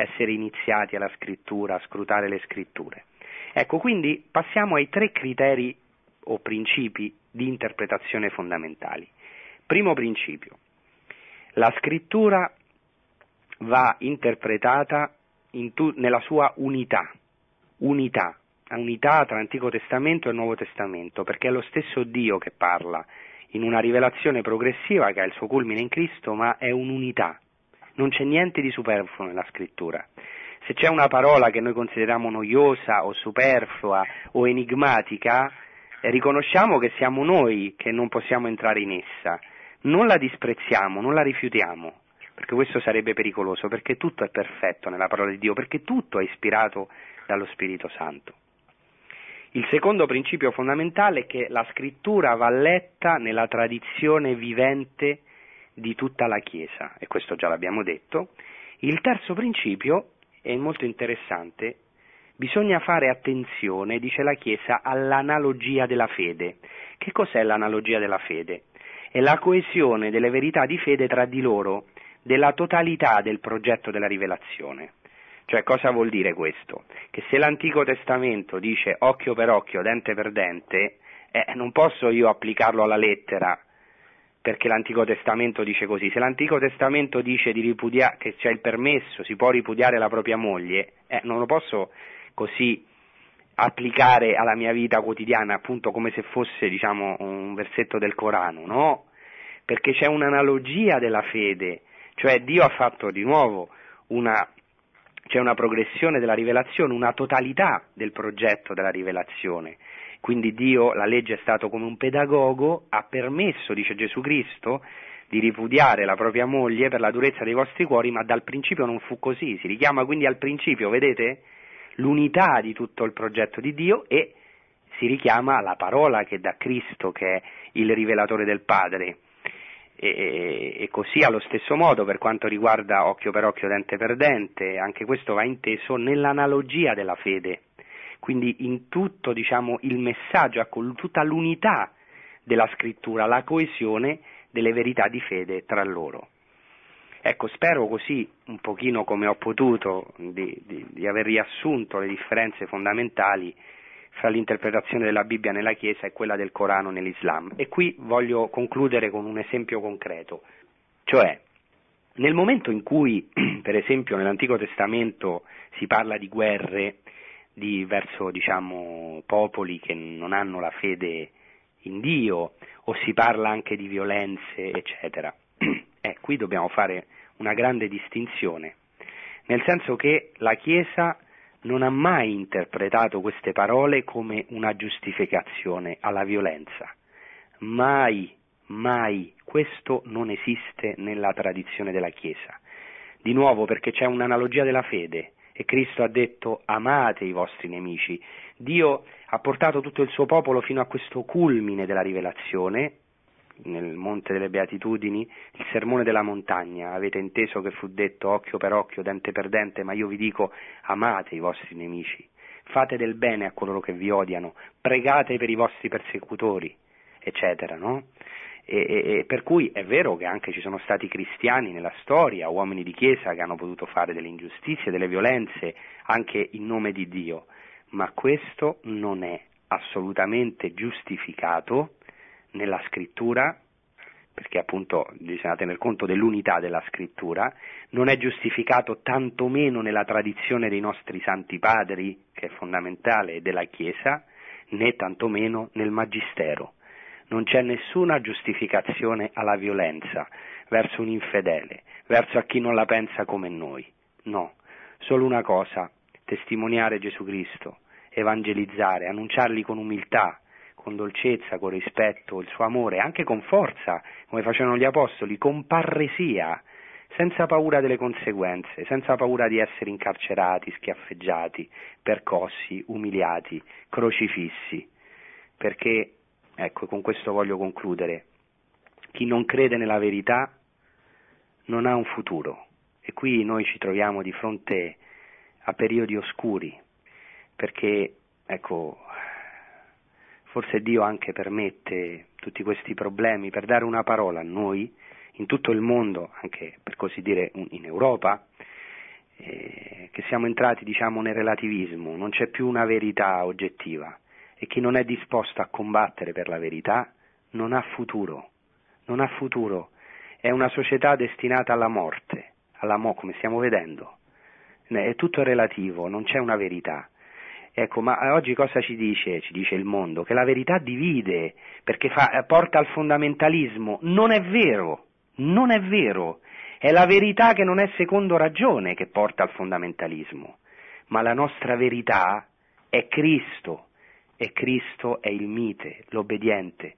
essere iniziati alla scrittura, a scrutare le scritture. Ecco, quindi passiamo ai tre criteri o principi di interpretazione fondamentali. Primo principio, la scrittura va interpretata in tu, nella sua unità, unità, unità tra Antico Testamento e Nuovo Testamento, perché è lo stesso Dio che parla in una rivelazione progressiva che ha il suo culmine in Cristo, ma è un'unità. Non c'è niente di superfluo nella scrittura. Se c'è una parola che noi consideriamo noiosa o superflua o enigmatica, riconosciamo che siamo noi che non possiamo entrare in essa. Non la disprezziamo, non la rifiutiamo, perché questo sarebbe pericoloso, perché tutto è perfetto nella parola di Dio, perché tutto è ispirato dallo Spirito Santo. Il secondo principio fondamentale è che la scrittura va letta nella tradizione vivente di tutta la Chiesa, e questo già l'abbiamo detto. Il terzo principio è molto interessante, bisogna fare attenzione, dice la Chiesa, all'analogia della fede. Che cos'è l'analogia della fede? È la coesione delle verità di fede tra di loro della totalità del progetto della rivelazione. Cioè cosa vuol dire questo? Che se l'Antico Testamento dice occhio per occhio, dente per dente, eh, non posso io applicarlo alla lettera perché l'Antico Testamento dice così. Se l'Antico Testamento dice di ripudiare, che c'è il permesso, si può ripudiare la propria moglie, eh, non lo posso così applicare alla mia vita quotidiana, appunto come se fosse diciamo, un versetto del Corano, no? Perché c'è un'analogia della fede cioè Dio ha fatto di nuovo una, c'è una progressione della rivelazione, una totalità del progetto della rivelazione. Quindi Dio, la legge è stato come un pedagogo, ha permesso, dice Gesù Cristo, di ripudiare la propria moglie per la durezza dei vostri cuori, ma dal principio non fu così. Si richiama quindi al principio, vedete? L'unità di tutto il progetto di Dio e si richiama alla parola che da Cristo, che è il rivelatore del Padre e, e, così allo stesso modo per quanto riguarda occhio per occhio, dente per dente, anche questo va inteso nell'analogia della fede, quindi in tutto diciamo, il messaggio, ecco, tutta l'unità della scrittura, la coesione delle verità di fede tra loro. Ecco, spero così, un pochino come ho potuto, di, di, di aver riassunto le differenze fondamentali fra l'interpretazione della Bibbia nella Chiesa e quella del Corano nell'Islam. E qui voglio concludere con un esempio concreto, cioè nel momento in cui, per esempio, nell'Antico Testamento si parla di guerre di, verso diciamo, popoli che non hanno la fede in Dio, o si parla anche di violenze, eccetera, eh, qui dobbiamo fare una grande distinzione, nel senso che la Chiesa non ha mai interpretato queste parole come una giustificazione alla violenza. Mai, mai, questo non esiste nella tradizione della Chiesa. Di nuovo perché c'è un'analogia della fede e Cristo ha detto amate i vostri nemici. Dio ha portato tutto il suo popolo fino a questo culmine della rivelazione nel Monte delle Beatitudini, il sermone della montagna, avete inteso che fu detto occhio per occhio, dente per dente, ma io vi dico amate i vostri nemici, fate del bene a coloro che vi odiano, pregate per i vostri persecutori, eccetera, no? E, e, per cui è vero che anche ci sono stati cristiani nella storia, uomini di chiesa che hanno potuto fare delle ingiustizie, delle violenze, anche in nome di Dio, ma questo non è assolutamente giustificato nella scrittura, perché appunto bisogna tener conto dell'unità della scrittura, non è giustificato tantomeno nella tradizione dei nostri santi padri, che è fondamentale, della Chiesa, né tantomeno nel Magistero. Non c'è nessuna giustificazione alla violenza verso un infedele, verso a chi non la pensa come noi. No, solo una cosa, testimoniare Gesù Cristo evangelizzare, annunciarli con umiltà, con dolcezza, con rispetto, il suo amore, anche con forza, come facevano gli apostoli, con parresia, senza paura delle conseguenze, senza paura di essere incarcerati, schiaffeggiati, percossi, umiliati, crocifissi. Perché, ecco, con questo voglio concludere, chi non crede nella verità non ha un futuro. E qui noi ci troviamo di fronte a periodi oscuri, perché, ecco, forse Dio anche permette tutti questi problemi per dare una parola a noi in tutto il mondo, anche per così dire in Europa, eh, che siamo entrati diciamo nel relativismo, non c'è più una verità oggettiva e chi non è disposto a combattere per la verità non ha futuro, non ha futuro, è una società destinata alla morte, alla mo- come stiamo vedendo, è tutto relativo, non c'è una verità. Ecco, ma oggi cosa ci dice? Ci dice il mondo che la verità divide perché fa, porta al fondamentalismo. Non è vero, non è vero. È la verità che non è secondo ragione che porta al fondamentalismo. Ma la nostra verità è Cristo e Cristo è il mite, l'obbediente,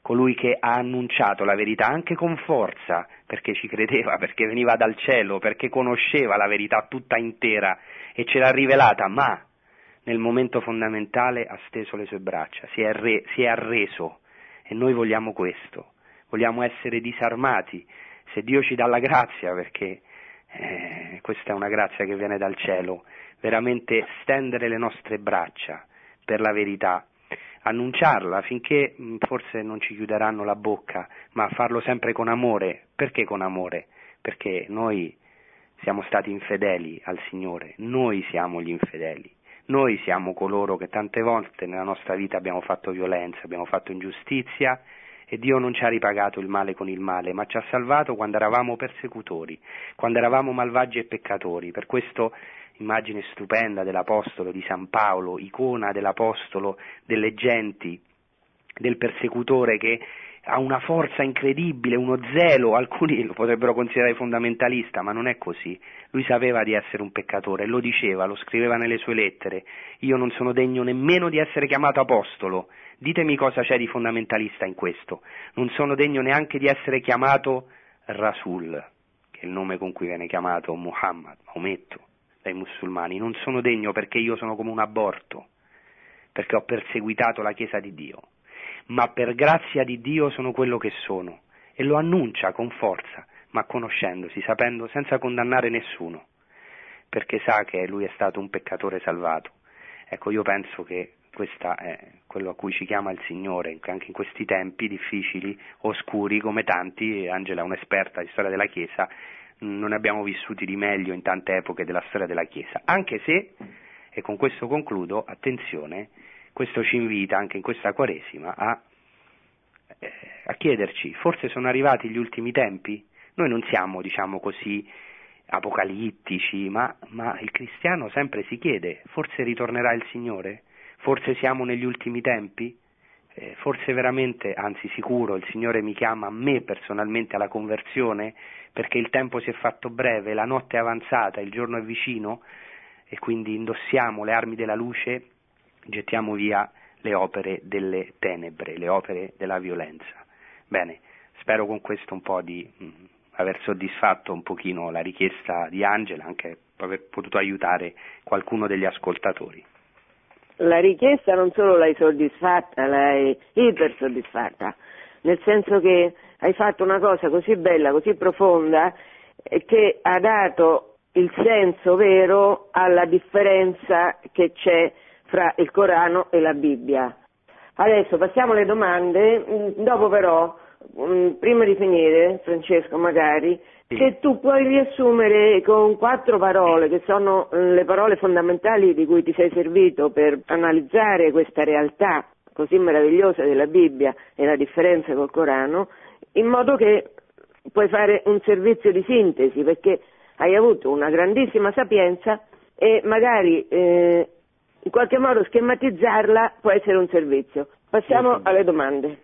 colui che ha annunciato la verità anche con forza, perché ci credeva, perché veniva dal cielo, perché conosceva la verità tutta intera e ce l'ha rivelata, ma nel momento fondamentale ha steso le sue braccia, si è, re, si è arreso e noi vogliamo questo, vogliamo essere disarmati, se Dio ci dà la grazia, perché eh, questa è una grazia che viene dal cielo, veramente stendere le nostre braccia per la verità, annunciarla finché mm, forse non ci chiuderanno la bocca, ma farlo sempre con amore. Perché con amore? Perché noi siamo stati infedeli al Signore, noi siamo gli infedeli. Noi siamo coloro che tante volte nella nostra vita abbiamo fatto violenza, abbiamo fatto ingiustizia e Dio non ci ha ripagato il male con il male, ma ci ha salvato quando eravamo persecutori, quando eravamo malvagi e peccatori. Per questo immagine stupenda dell'Apostolo di San Paolo, icona dell'Apostolo, delle genti, del persecutore che ha una forza incredibile, uno zelo, alcuni lo potrebbero considerare fondamentalista, ma non è così. Lui sapeva di essere un peccatore, lo diceva, lo scriveva nelle sue lettere. Io non sono degno nemmeno di essere chiamato apostolo. Ditemi cosa c'è di fondamentalista in questo. Non sono degno neanche di essere chiamato Rasul, che è il nome con cui viene chiamato Muhammad, Maometto, dai musulmani. Non sono degno perché io sono come un aborto, perché ho perseguitato la Chiesa di Dio ma per grazia di Dio sono quello che sono e lo annuncia con forza, ma conoscendosi, sapendo, senza condannare nessuno, perché sa che lui è stato un peccatore salvato. Ecco, io penso che questo è quello a cui ci chiama il Signore, anche in questi tempi difficili, oscuri, come tanti, Angela è un'esperta di storia della Chiesa, non abbiamo vissuti di meglio in tante epoche della storia della Chiesa, anche se, e con questo concludo, attenzione, questo ci invita anche in questa Quaresima a, eh, a chiederci, forse sono arrivati gli ultimi tempi? Noi non siamo, diciamo così, apocalittici, ma, ma, il cristiano sempre si chiede, forse ritornerà il Signore? Forse siamo negli ultimi tempi? Eh, forse veramente, anzi sicuro, il Signore mi chiama a me personalmente alla conversione perché il tempo si è fatto breve, la notte è avanzata, il giorno è vicino e quindi indossiamo le armi della luce gettiamo via le opere delle tenebre, le opere della violenza. Bene, spero con questo un po' di mh, mm, aver soddisfatto un pochino la richiesta di Angela, anche aver potuto aiutare qualcuno degli ascoltatori. La richiesta non solo l'hai soddisfatta, l'hai ipersoddisfatta, nel senso che hai fatto una cosa così bella, così profonda, eh, che ha dato il senso vero alla differenza che c'è fra il Corano e la Bibbia. Adesso passiamo alle domande, mm, dopo però, mm, prima di finire, Francesco magari, se tu puoi riassumere con quattro parole, che sono mm, le parole fondamentali di cui ti sei servito per analizzare questa realtà così meravigliosa della Bibbia e la differenza col Corano, in modo che puoi fare un servizio di sintesi, perché hai avuto una grandissima sapienza e magari eh, in qualche modo schematizzarla può essere un servizio. Passiamo alle domande.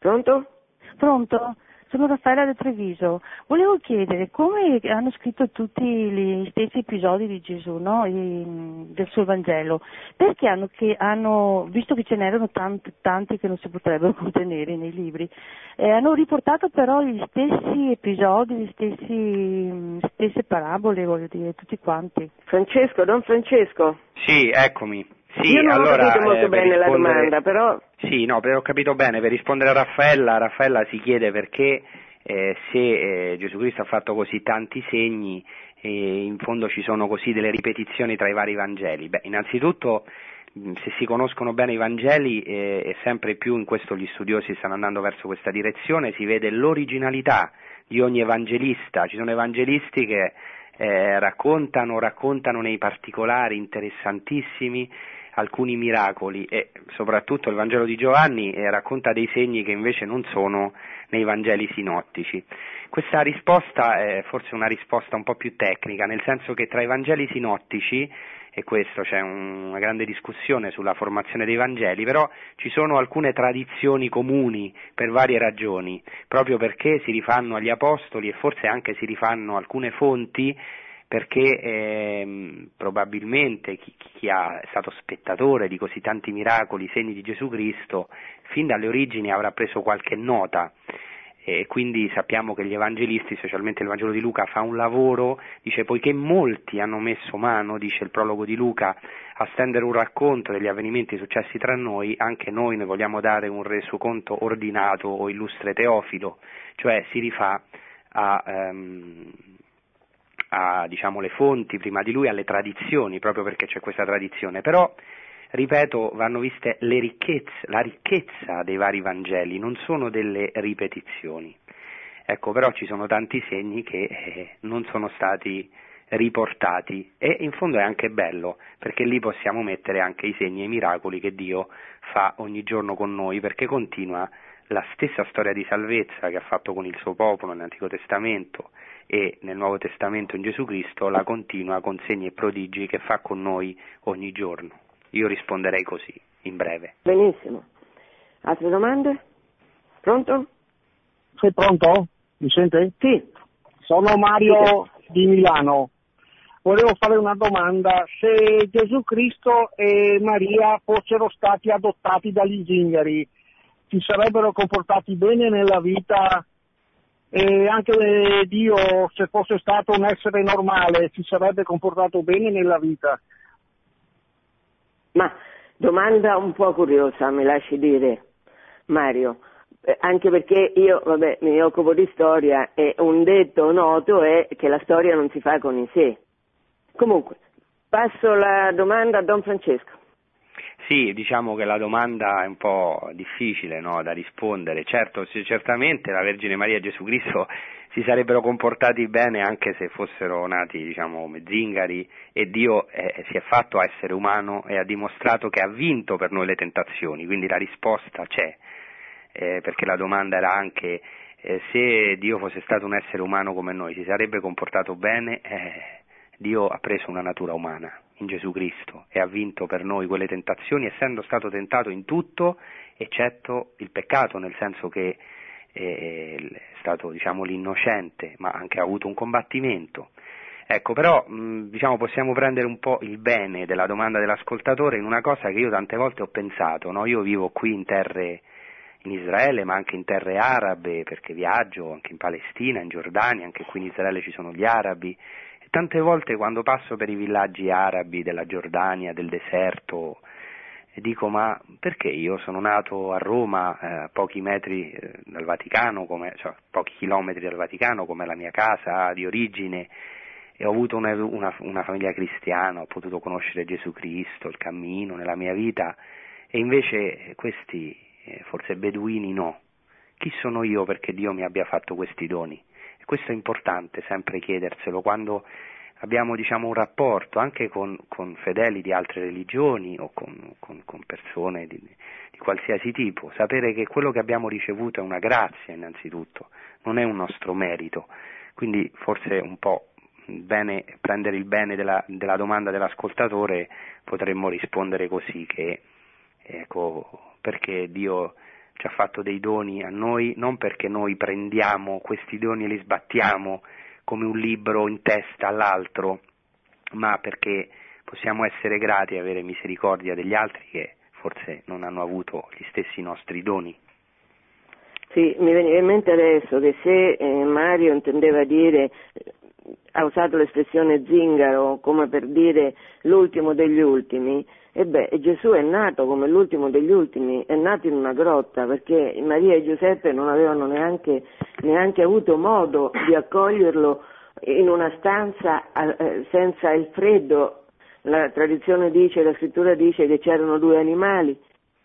Pronto? Pronto? Sono Raffaella da Treviso. Volevo chiedere come hanno scritto tutti gli stessi episodi di Gesù, no? I, del suo Vangelo, perché hanno, che hanno, visto che ce n'erano tanti, tanti che non si potrebbero contenere nei libri, eh, hanno riportato però gli stessi episodi, le stessi, stesse parabole, voglio dire, tutti quanti. Francesco, Don Francesco? Sì, eccomi. Sì, Io non allora, ho capito molto eh, bene la domanda, però Sì, no, per- ho capito bene, per rispondere a Raffaella, Raffaella si chiede perché eh, se eh, Gesù Cristo ha fatto così tanti segni e in fondo ci sono così delle ripetizioni tra i vari Vangeli. Beh, innanzitutto se si conoscono bene i Vangeli eh, e sempre più in questo gli studiosi stanno andando verso questa direzione, si vede l'originalità di ogni evangelista, ci sono evangelisti che eh, raccontano, raccontano nei particolari interessantissimi alcuni miracoli e soprattutto il Vangelo di Giovanni eh, racconta dei segni che invece non sono nei Vangeli sinottici. Questa risposta è forse una risposta un po' più tecnica, nel senso che tra i Vangeli sinottici, e questo c'è un- una grande discussione sulla formazione dei Vangeli, però ci sono alcune tradizioni comuni per varie ragioni, proprio perché si rifanno agli Apostoli e forse anche si rifanno alcune fonti perché ehm, probabilmente chi, chi è stato spettatore di così tanti miracoli, segni di Gesù Cristo, fin dalle origini avrà preso qualche nota. E quindi sappiamo che gli evangelisti, specialmente il Vangelo di Luca, fa un lavoro, dice poiché molti hanno messo mano, dice il prologo di Luca, a stendere un racconto degli avvenimenti successi tra noi, anche noi ne vogliamo dare un resoconto ordinato o illustre teofilo, cioè si rifà a, ehm, a diciamo, le fonti prima di lui, alle tradizioni, proprio perché c'è questa tradizione, però ripeto, vanno viste ricchezze, la ricchezza dei vari Vangeli, non sono delle ripetizioni. Ecco, però ci sono tanti segni che eh, non sono stati riportati e in fondo è anche bello perché lì possiamo mettere anche i segni e i miracoli che Dio fa ogni giorno con noi perché continua la stessa storia di salvezza che ha fatto con il suo popolo nell'Antico Testamento e nel Nuovo Testamento in Gesù Cristo la continua con segni e prodigi che fa con noi ogni giorno. Io risponderei così, in breve. benissimo. Altre domande? Pronto? Sei pronto? Mi sente? Sì. Sono Mario di Milano. Volevo fare una domanda. Se Gesù Cristo e Maria fossero stati adottati dagli zingari, si sarebbero comportati bene nella vita? E anche Dio, se fosse stato un essere normale, si sarebbe comportato bene nella vita? Ma domanda un po' curiosa, mi lasci dire, Mario, Eh, anche perché io, vabbè, mi occupo di storia e un detto noto è che la storia non si fa con i sé. Comunque, passo la domanda a Don Francesco. Sì, diciamo che la domanda è un po' difficile no, da rispondere. Certo, certamente la Vergine Maria e Gesù Cristo si sarebbero comportati bene anche se fossero nati, diciamo, come zingari e Dio eh, si è fatto essere umano e ha dimostrato che ha vinto per noi le tentazioni, quindi la risposta c'è, eh, perché la domanda era anche eh, se Dio fosse stato un essere umano come noi, si sarebbe comportato bene? Eh, Dio ha preso una natura umana in Gesù Cristo e ha vinto per noi quelle tentazioni essendo stato tentato in tutto eccetto il peccato, nel senso che eh, è stato diciamo l'innocente, ma anche ha avuto un combattimento. Ecco, però diciamo, possiamo prendere un po' il bene della domanda dell'ascoltatore in una cosa che io tante volte ho pensato, no? io vivo qui in terre in Israele, ma anche in terre arabe, perché viaggio anche in Palestina, in Giordania, anche qui in Israele ci sono gli arabi, tante volte quando passo per i villaggi arabi della Giordania, del deserto, dico ma perché io sono nato a Roma eh, a pochi metri eh, dal Vaticano, come, cioè pochi chilometri dal Vaticano, come la mia casa di origine, e ho avuto una, una, una famiglia cristiana, ho potuto conoscere Gesù Cristo, il cammino nella mia vita, e invece questi, eh, forse beduini no. Chi sono io perché Dio mi abbia fatto questi doni? Questo è importante sempre chiederselo quando abbiamo diciamo, un rapporto anche con, con, fedeli di altre religioni o con, con, con persone di, di, qualsiasi tipo, sapere che quello che abbiamo ricevuto è una grazia innanzitutto, non è un nostro merito. Quindi forse un po' bene prendere il bene della, della domanda dell'ascoltatore potremmo rispondere così che ecco, perché Dio ci ha fatto dei doni a noi, non perché noi prendiamo questi doni e li sbattiamo come un libro in testa all'altro, ma perché possiamo essere grati e avere misericordia degli altri che forse non hanno avuto gli stessi nostri doni. Sì, mi veniva in mente adesso che se eh, Mario intendeva dire, ha usato l'espressione zingaro come per dire l'ultimo degli ultimi, e beh, Gesù è nato come l'ultimo degli ultimi, è nato in una grotta perché Maria e Giuseppe non avevano neanche, neanche avuto modo di accoglierlo in una stanza eh, senza il freddo. La tradizione dice, la scrittura dice che c'erano due animali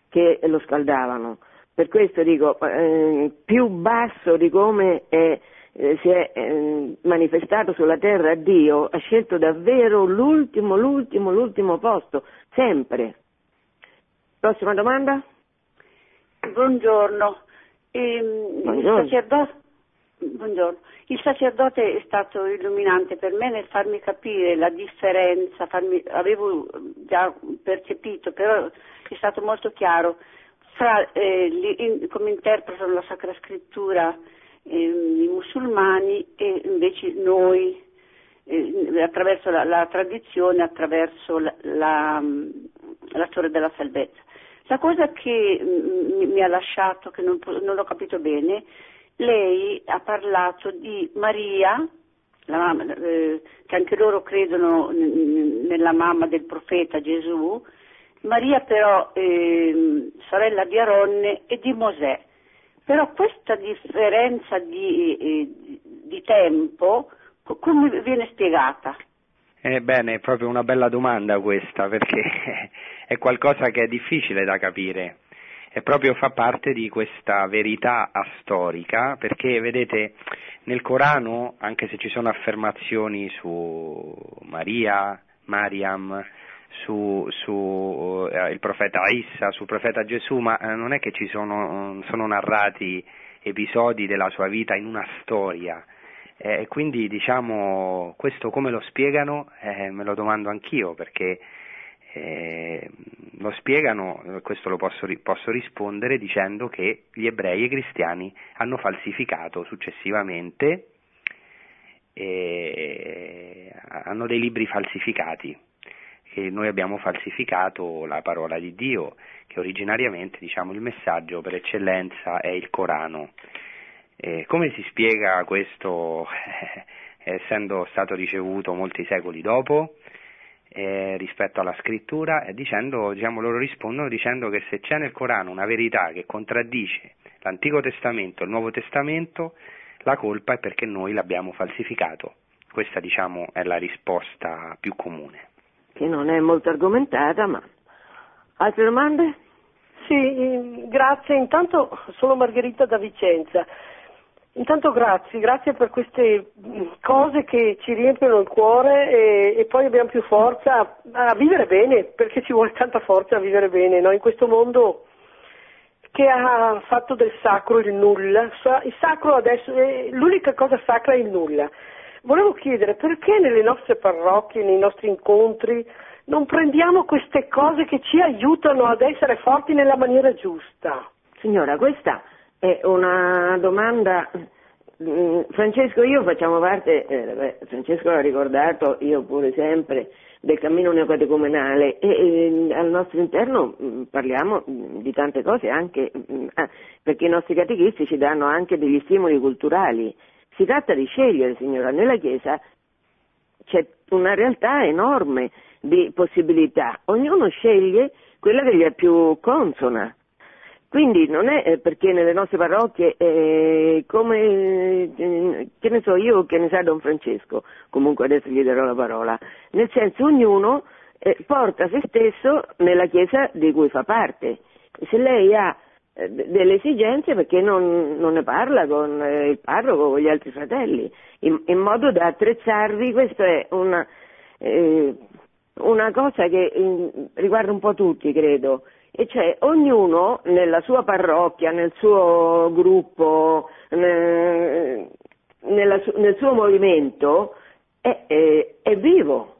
che lo scaldavano. Per questo dico, eh, più basso di come è, eh, si è eh, manifestato sulla terra Dio, ha scelto davvero l'ultimo, l'ultimo, l'ultimo posto, sempre. Prossima domanda? Buongiorno. Ehm, Buongiorno. Il, sacerdote, buongiorno. il sacerdote è stato illuminante per me nel farmi capire la differenza, farmi, avevo già percepito, però è stato molto chiaro, fra eh, in- come interpretano la Sacra Scrittura ehm, i musulmani e invece noi eh, attraverso la, la tradizione, attraverso la, la, la storia della salvezza. La cosa che mm, mi, ha lasciato, che non, non l'ho capito bene, lei ha parlato di Maria, mamma, eh, che anche loro credono n- nella mamma del profeta Gesù, Maria però ehm, sorella di Aronne e di Mosè. Però questa differenza di, eh, di tempo co- come viene spiegata? Ebbene, è proprio una bella domanda questa, perché è qualcosa che è difficile da capire e proprio fa parte di questa verità astorica, perché vedete, nel Corano, anche se ci sono affermazioni su Maria, Mariam, su, su eh, il profeta Issa, sul profeta Gesù, ma eh, non è che ci sono, sono narrati episodi della sua vita in una storia. Eh, E quindi diciamo questo come lo spiegano Eh, me lo domando anch'io perché eh, lo spiegano, eh, questo lo posso, posso rispondere dicendo che gli ebrei e i cristiani hanno falsificato successivamente, eh, hanno dei libri falsificati, che noi abbiamo falsificato la parola di Dio, che originariamente diciamo il messaggio per eccellenza è il Corano. Eh, come si spiega questo essendo stato ricevuto molti secoli dopo eh, rispetto alla scrittura? Dicendo, diciamo, loro rispondono dicendo che se c'è nel Corano una verità che contraddice l'Antico Testamento e il Nuovo Testamento, la colpa è perché noi l'abbiamo falsificato. Questa diciamo è la risposta più comune. Che non è molto argomentata, ma... Altre domande? Sì, eh, grazie. Intanto sono Margherita da Vicenza. Intanto grazie, grazie per queste mh, cose che ci riempiono il cuore e, e poi abbiamo più forza a, a vivere bene, perché ci vuole tanta forza a vivere bene, no? In questo mondo che ha fatto del sacro il nulla, il sacro adesso, è, l'unica cosa sacra è il nulla. Volevo chiedere perché nelle nostre parrocchie, nei nostri incontri, non prendiamo queste cose che ci aiutano ad essere forti nella maniera giusta? Signora, questa è una domanda. mm, Francesco e io facciamo parte, eh, Francesco l'ha ricordato, io pure sempre, del cammino neocatecumenale e, e al nostro interno mm, parliamo mm, di tante cose anche mm, ah, perché i nostri catechisti ci danno anche degli stimoli culturali. Si tratta di scegliere, signora, nella Chiesa c'è una realtà enorme di possibilità, ognuno sceglie quella che gli è più consona. Quindi non è eh, perché nelle nostre parrocchie, eh, come, eh, che ne so io, che ne sa Don Francesco, comunque adesso gli darò la parola, nel senso ognuno eh, porta se stesso nella chiesa di cui fa parte. Se lei ha eh, delle esigenze perché non, non ne parla con eh, il parroco, con gli altri fratelli, in, in modo da attrezzarvi, questa è una, eh, una cosa che mm, riguarda un po' tutti, credo, e cioè ognuno nella sua parrocchia, nel suo gruppo, ne- nella nel suo movimento è, è- è vivo.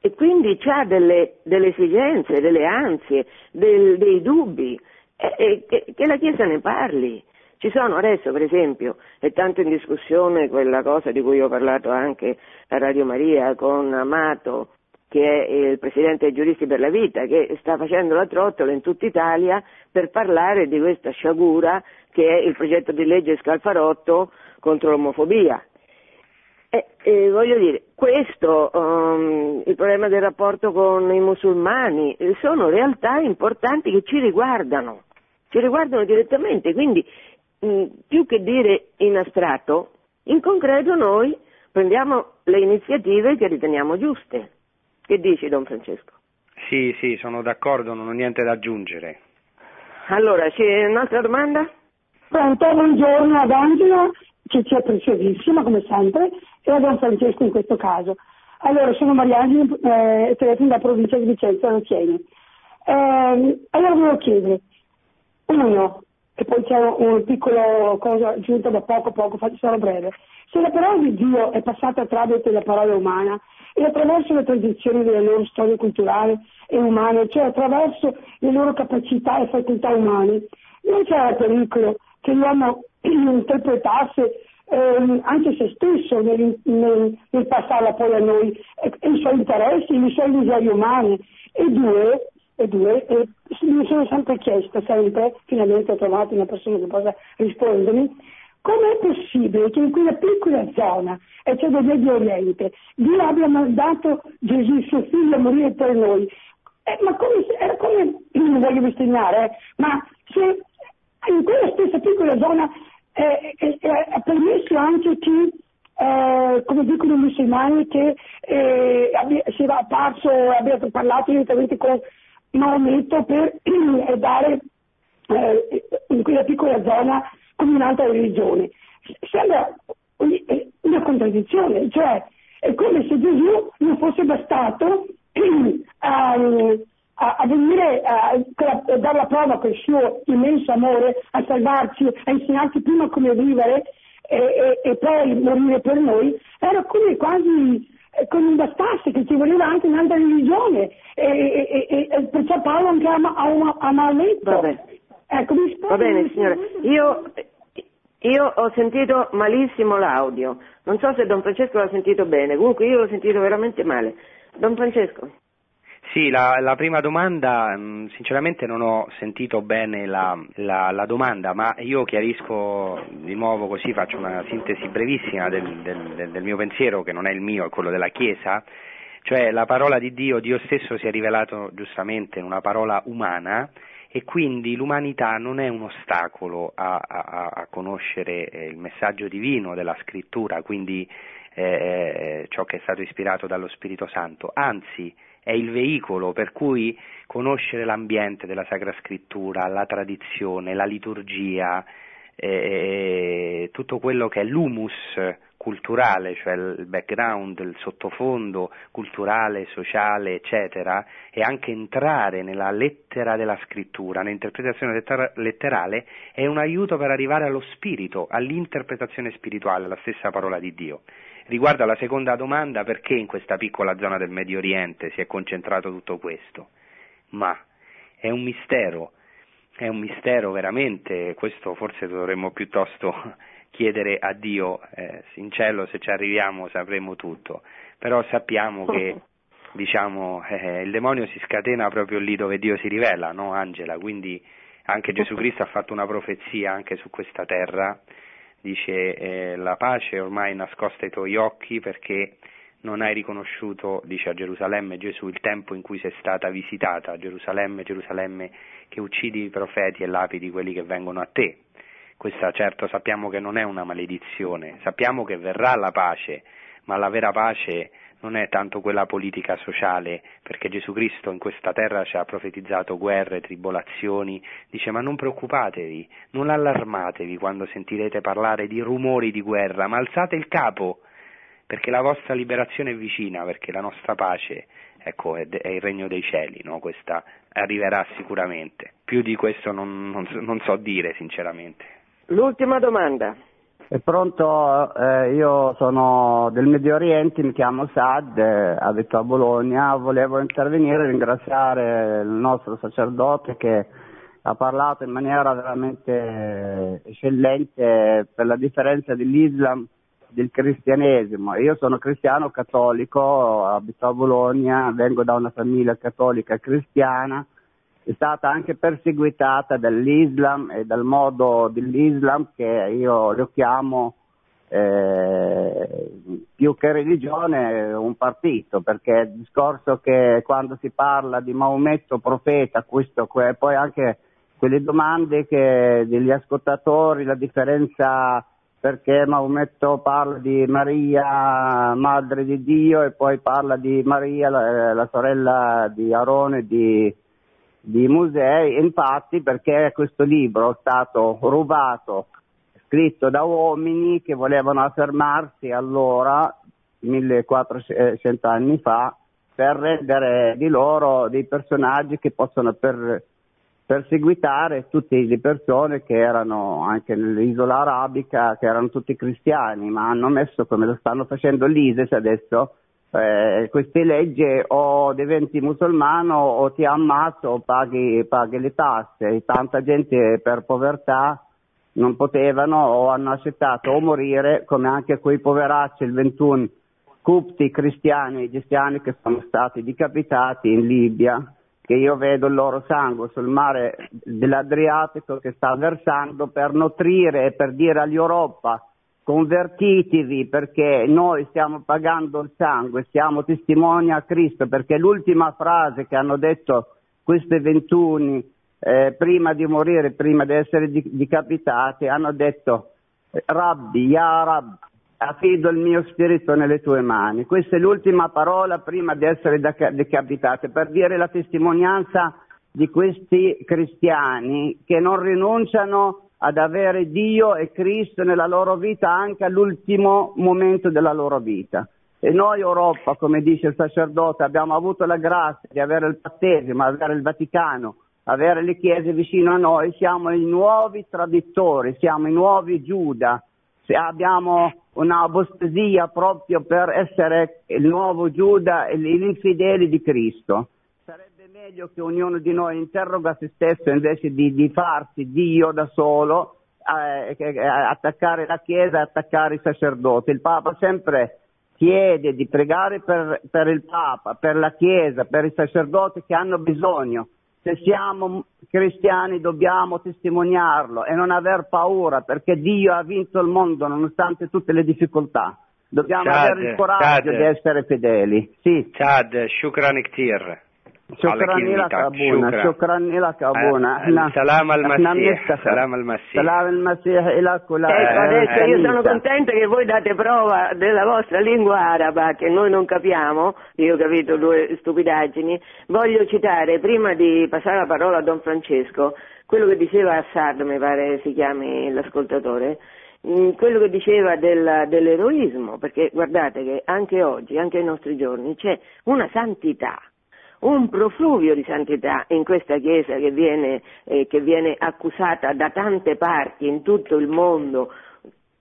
E quindi ha delle, delle esigenze, delle ansie, del- dei dubbi e, e, che la Chiesa ne parli. Ci sono adesso, per esempio, è tanto in discussione quella cosa di cui ho parlato anche a Radio Maria con Amato, che è il presidente dei giuristi per la vita, che sta facendo la trottola in tutta Italia per parlare di questa sciagura che è il progetto di legge Scalfarotto contro l'omofobia. E, e voglio dire, questo, um, il problema del rapporto con i musulmani, sono realtà importanti che ci riguardano, ci riguardano direttamente, quindi mh, più che dire in astratto, in concreto noi prendiamo le iniziative che riteniamo giuste. Che dici, Don Francesco? Sì, sì, sono d'accordo, non ho niente da aggiungere. Allora, c'è un'altra domanda? Pronto, buongiorno ad Angela, che ci è preziosissima come sempre, e a Don Francesco in questo caso. Allora, sono Mariangela, eh, telefono da provincia di Vicenza, Nozieni. Eh, allora volevo chiedere, uno, e poi c'è una piccola cosa aggiunta da poco poco, sarò breve. Se la parola di Dio è passata tramite la parola umana e attraverso le tradizioni delle loro storie culturali e umane, cioè attraverso le loro capacità e facoltà umane, non c'era pericolo che l'uomo interpretasse ehm, anche se stesso nel, nel, nel, passarla poi a noi, e, e i suoi interessi, i suoi bisogni umani. E due, e due e mi sono sempre chiesto, sempre, finalmente ho trovato una persona che possa rispondermi, Com'è possibile che in quella piccola zona, e cioè del Medio Oriente, Dio abbia mandato Gesù, suo figlio, a morire per noi? Eh, ma come, era come, non voglio bestemmiare, eh, ma se in quella stessa piccola zona eh, eh, eh ha permesso anche chi, eh, come dicono i musulmani, che abbia, si era apparso, abbia parlato direttamente con Maometto per dare in quella piccola zona come un'altra religione. Sembra una contraddizione, cioè è come se Gesù non fosse bastato a, a, a venire a, a, dare la prova con il suo immenso amore, a salvarci, a insegnarci prima come vivere e, e, e poi morire per noi, era come quasi come non bastasse, che ci voleva anche un'altra religione e, e, e, perciò Paolo anche ama, ama, ama Maometto. Vabbè. Ecco, Va bene signora, io, io ho sentito malissimo l'audio, non so se Don Francesco l'ha sentito bene, comunque io l'ho sentito veramente male. Don Francesco. Sì, la, la prima domanda, mm, sinceramente non ho sentito bene la, la, la, domanda, ma io chiarisco di nuovo così, faccio una sintesi brevissima del, del, del mio pensiero, che non è il mio, è quello della Chiesa, cioè la parola di Dio, Dio stesso si è rivelato giustamente in una parola umana, e quindi l'umanità non è un ostacolo a, a, a conoscere eh, il messaggio divino della scrittura, quindi eh, eh, ciò che è stato ispirato dallo Spirito Santo, anzi è il veicolo per cui conoscere l'ambiente della Sacra Scrittura, la tradizione, la liturgia, eh, tutto quello che è l'humus culturale, cioè il background, il sottofondo culturale, sociale, eccetera, e anche entrare nella lettera della scrittura, nell'interpretazione letterale, è un aiuto per arrivare allo spirito, all'interpretazione spirituale, alla stessa parola di Dio. Riguardo alla seconda domanda, perché in questa piccola zona del Medio Oriente si è concentrato tutto questo? Ma è un mistero, è un mistero veramente, questo forse dovremmo piuttosto chiedere a Dio, eh, in cielo se ci arriviamo sapremo tutto, però sappiamo che diciamo, eh, il demonio si scatena proprio lì dove Dio si rivela, no Angela? Quindi anche Gesù Cristo ha fatto una profezia anche su questa terra, dice eh, la pace è ormai nascosta ai tuoi occhi perché non hai riconosciuto, dice a Gerusalemme Gesù, il tempo in cui sei stata visitata, Gerusalemme, Gerusalemme, che uccidi i profeti e lapidi quelli che vengono a te. Questa certo sappiamo che non è una maledizione, sappiamo che verrà la pace, ma la vera pace non è tanto quella politica sociale, perché Gesù Cristo in questa terra ci ha profetizzato guerre, tribolazioni, dice ma non preoccupatevi, non allarmatevi quando sentirete parlare di rumori di guerra, ma alzate il capo, perché la vostra liberazione è vicina, perché la nostra pace ecco, è, il regno dei cieli, no? questa arriverà sicuramente. Più di questo non, non, non so dire sinceramente. L'ultima domanda. È pronto, eh, io sono del Medio Oriente, mi chiamo Sad, eh, abito a Bologna, volevo intervenire e ringraziare il nostro sacerdote che ha parlato in maniera veramente eccellente per la differenza dell'Islam del cristianesimo. Io sono cristiano cattolico, abito a Bologna, vengo da una famiglia cattolica cristiana, è stata anche perseguitata dall'Islam e dal modo dell'Islam che io lo chiamo eh, più che religione un partito, perché il discorso che quando si parla di Maometto profeta, questo, que, poi anche quelle domande che degli ascoltatori, la differenza perché Maometto parla di Maria, madre di Dio, e poi parla di Maria, la, la sorella di Arone di, di Musei, infatti perché questo libro è stato rubato scritto da uomini che volevano affermarsi allora, 1400 anni fa, per rendere di loro dei personaggi che possono per, perseguitare tutte le persone che erano anche nell'isola arabica, che erano tutti cristiani, ma hanno messo come lo stanno facendo l'ISIS adesso, eh, queste leggi o diventi musulmano o ti ammazzo o paghi, paghi le tasse. Tanta gente per povertà non potevano o hanno accettato o morire, come anche quei poveracci, il 21 cupti cristiani egiziani che sono stati decapitati in Libia, che io vedo il loro sangue sul mare dell'Adriatico che sta versando per nutrire e per dire all'Europa convertitevi perché noi stiamo pagando il sangue, siamo testimoni a Cristo, perché l'ultima frase che hanno detto questi 21 eh, prima di morire, prima di essere decapitati, hanno detto Rabbi, Ya Rabbi, affido il mio spirito nelle tue mani. Questa è l'ultima parola prima di essere decapitati, per dire la testimonianza di questi cristiani che non rinunciano ad avere Dio e Cristo nella loro vita anche all'ultimo momento della loro vita. E noi Europa, come dice il sacerdote, abbiamo avuto la grazia di avere il battesimo, avere il Vaticano, avere le chiese vicino a noi, siamo i nuovi traditori, siamo i nuovi Giuda, abbiamo un'apostasia proprio per essere il nuovo Giuda e gli infedeli di Cristo. Meglio che ognuno di noi interroga se stesso invece di, di farsi Dio da solo, eh, eh, attaccare la Chiesa e attaccare i sacerdoti. Il Papa sempre chiede di pregare per, per il Papa, per la Chiesa, per i sacerdoti che hanno bisogno se siamo cristiani dobbiamo testimoniarlo e non aver paura perché Dio ha vinto il mondo nonostante tutte le difficoltà. Dobbiamo Chad, avere il coraggio Chad. di essere fedeli. Sì. Chad, shukran iktir. شكرا لك ابونا شكرا لك ابونا احنا سلام المسيح سلام المسيح سلام المسيح لك ولك ecco adesso io sono contenta che voi date prova della vostra lingua araba che noi non capiamo io ho capito due stupidaggini voglio citare prima di passare la parola a Don Francesco quello che diceva Assad mi pare si chiami l'ascoltatore mm, quello che diceva del, dell'eroismo perché guardate che anche oggi anche ai nostri giorni c'è una santità un profluvio di santità in questa Chiesa che viene, eh, che viene accusata da tante parti in tutto il mondo.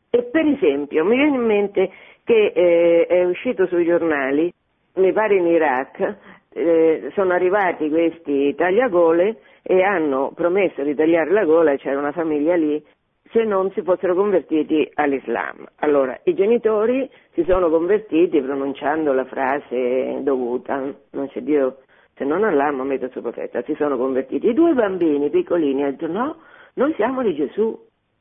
E per esempio mi viene in mente che eh, è uscito sui giornali, mi pare in Iraq, eh, sono arrivati questi tagliagole e hanno promesso di tagliare la gola, c'era una famiglia lì, se non si fossero convertiti all'Islam. Allora, i genitori si sono convertiti pronunciando la frase dovuta, non c'è Dio se non Allah, Maometto il suo profeta, si sono convertiti. I due bambini piccolini hanno detto no, noi siamo di Gesù,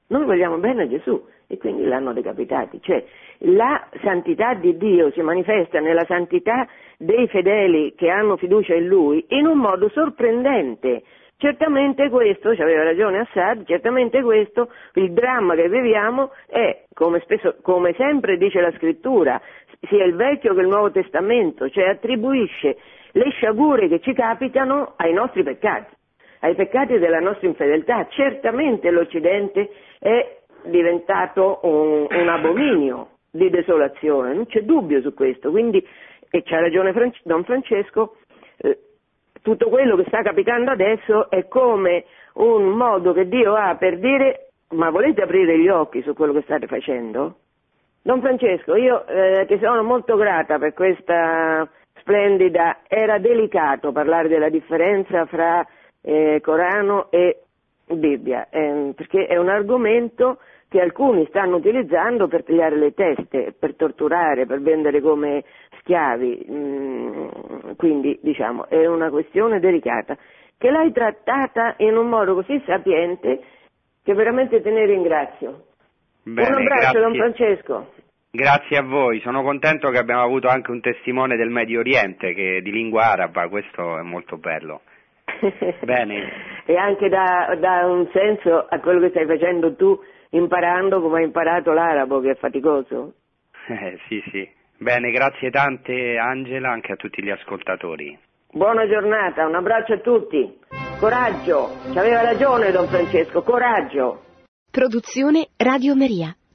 noi vogliamo bene a Gesù e quindi l'hanno decapitati. Cioè la santità di Dio si manifesta nella santità dei fedeli che hanno fiducia in Lui in un modo sorprendente. Certamente questo, ci aveva ragione Assad, certamente questo, il dramma che viviamo è, come, spesso, come sempre dice la scrittura, sia il Vecchio che il Nuovo Testamento, cioè attribuisce le sciagure che ci capitano ai nostri peccati, ai peccati della nostra infedeltà. Certamente l'Occidente è diventato un, un abominio di desolazione, non c'è dubbio su questo, quindi, e c'ha ragione Franci- Don Francesco, eh, tutto quello che sta capitando adesso è come un modo che Dio ha per dire ma volete aprire gli occhi su quello che state facendo? Don Francesco, io eh, ti sono molto grata per questa splendida, era delicato parlare della differenza fra eh, Corano e Bibbia, ehm, perché è un argomento che alcuni stanno utilizzando per tagliare le teste, per torturare, per vendere come schiavi, mm, quindi diciamo è una questione delicata, che l'hai trattata in un modo così sapiente che veramente te ne ringrazio. Bene, un abbraccio grazie. Don Francesco. Grazie a voi, sono contento che abbiamo avuto anche un testimone del Medio Oriente che di lingua araba, questo è molto bello. Bene. e anche dà, dà un senso a quello che stai facendo tu imparando come hai imparato l'arabo che è faticoso. Eh, sì, sì. Bene, grazie tante Angela, anche a tutti gli ascoltatori. Buona giornata, un abbraccio a tutti. Coraggio, ci aveva ragione Don Francesco, coraggio. Produzione Radio Maria.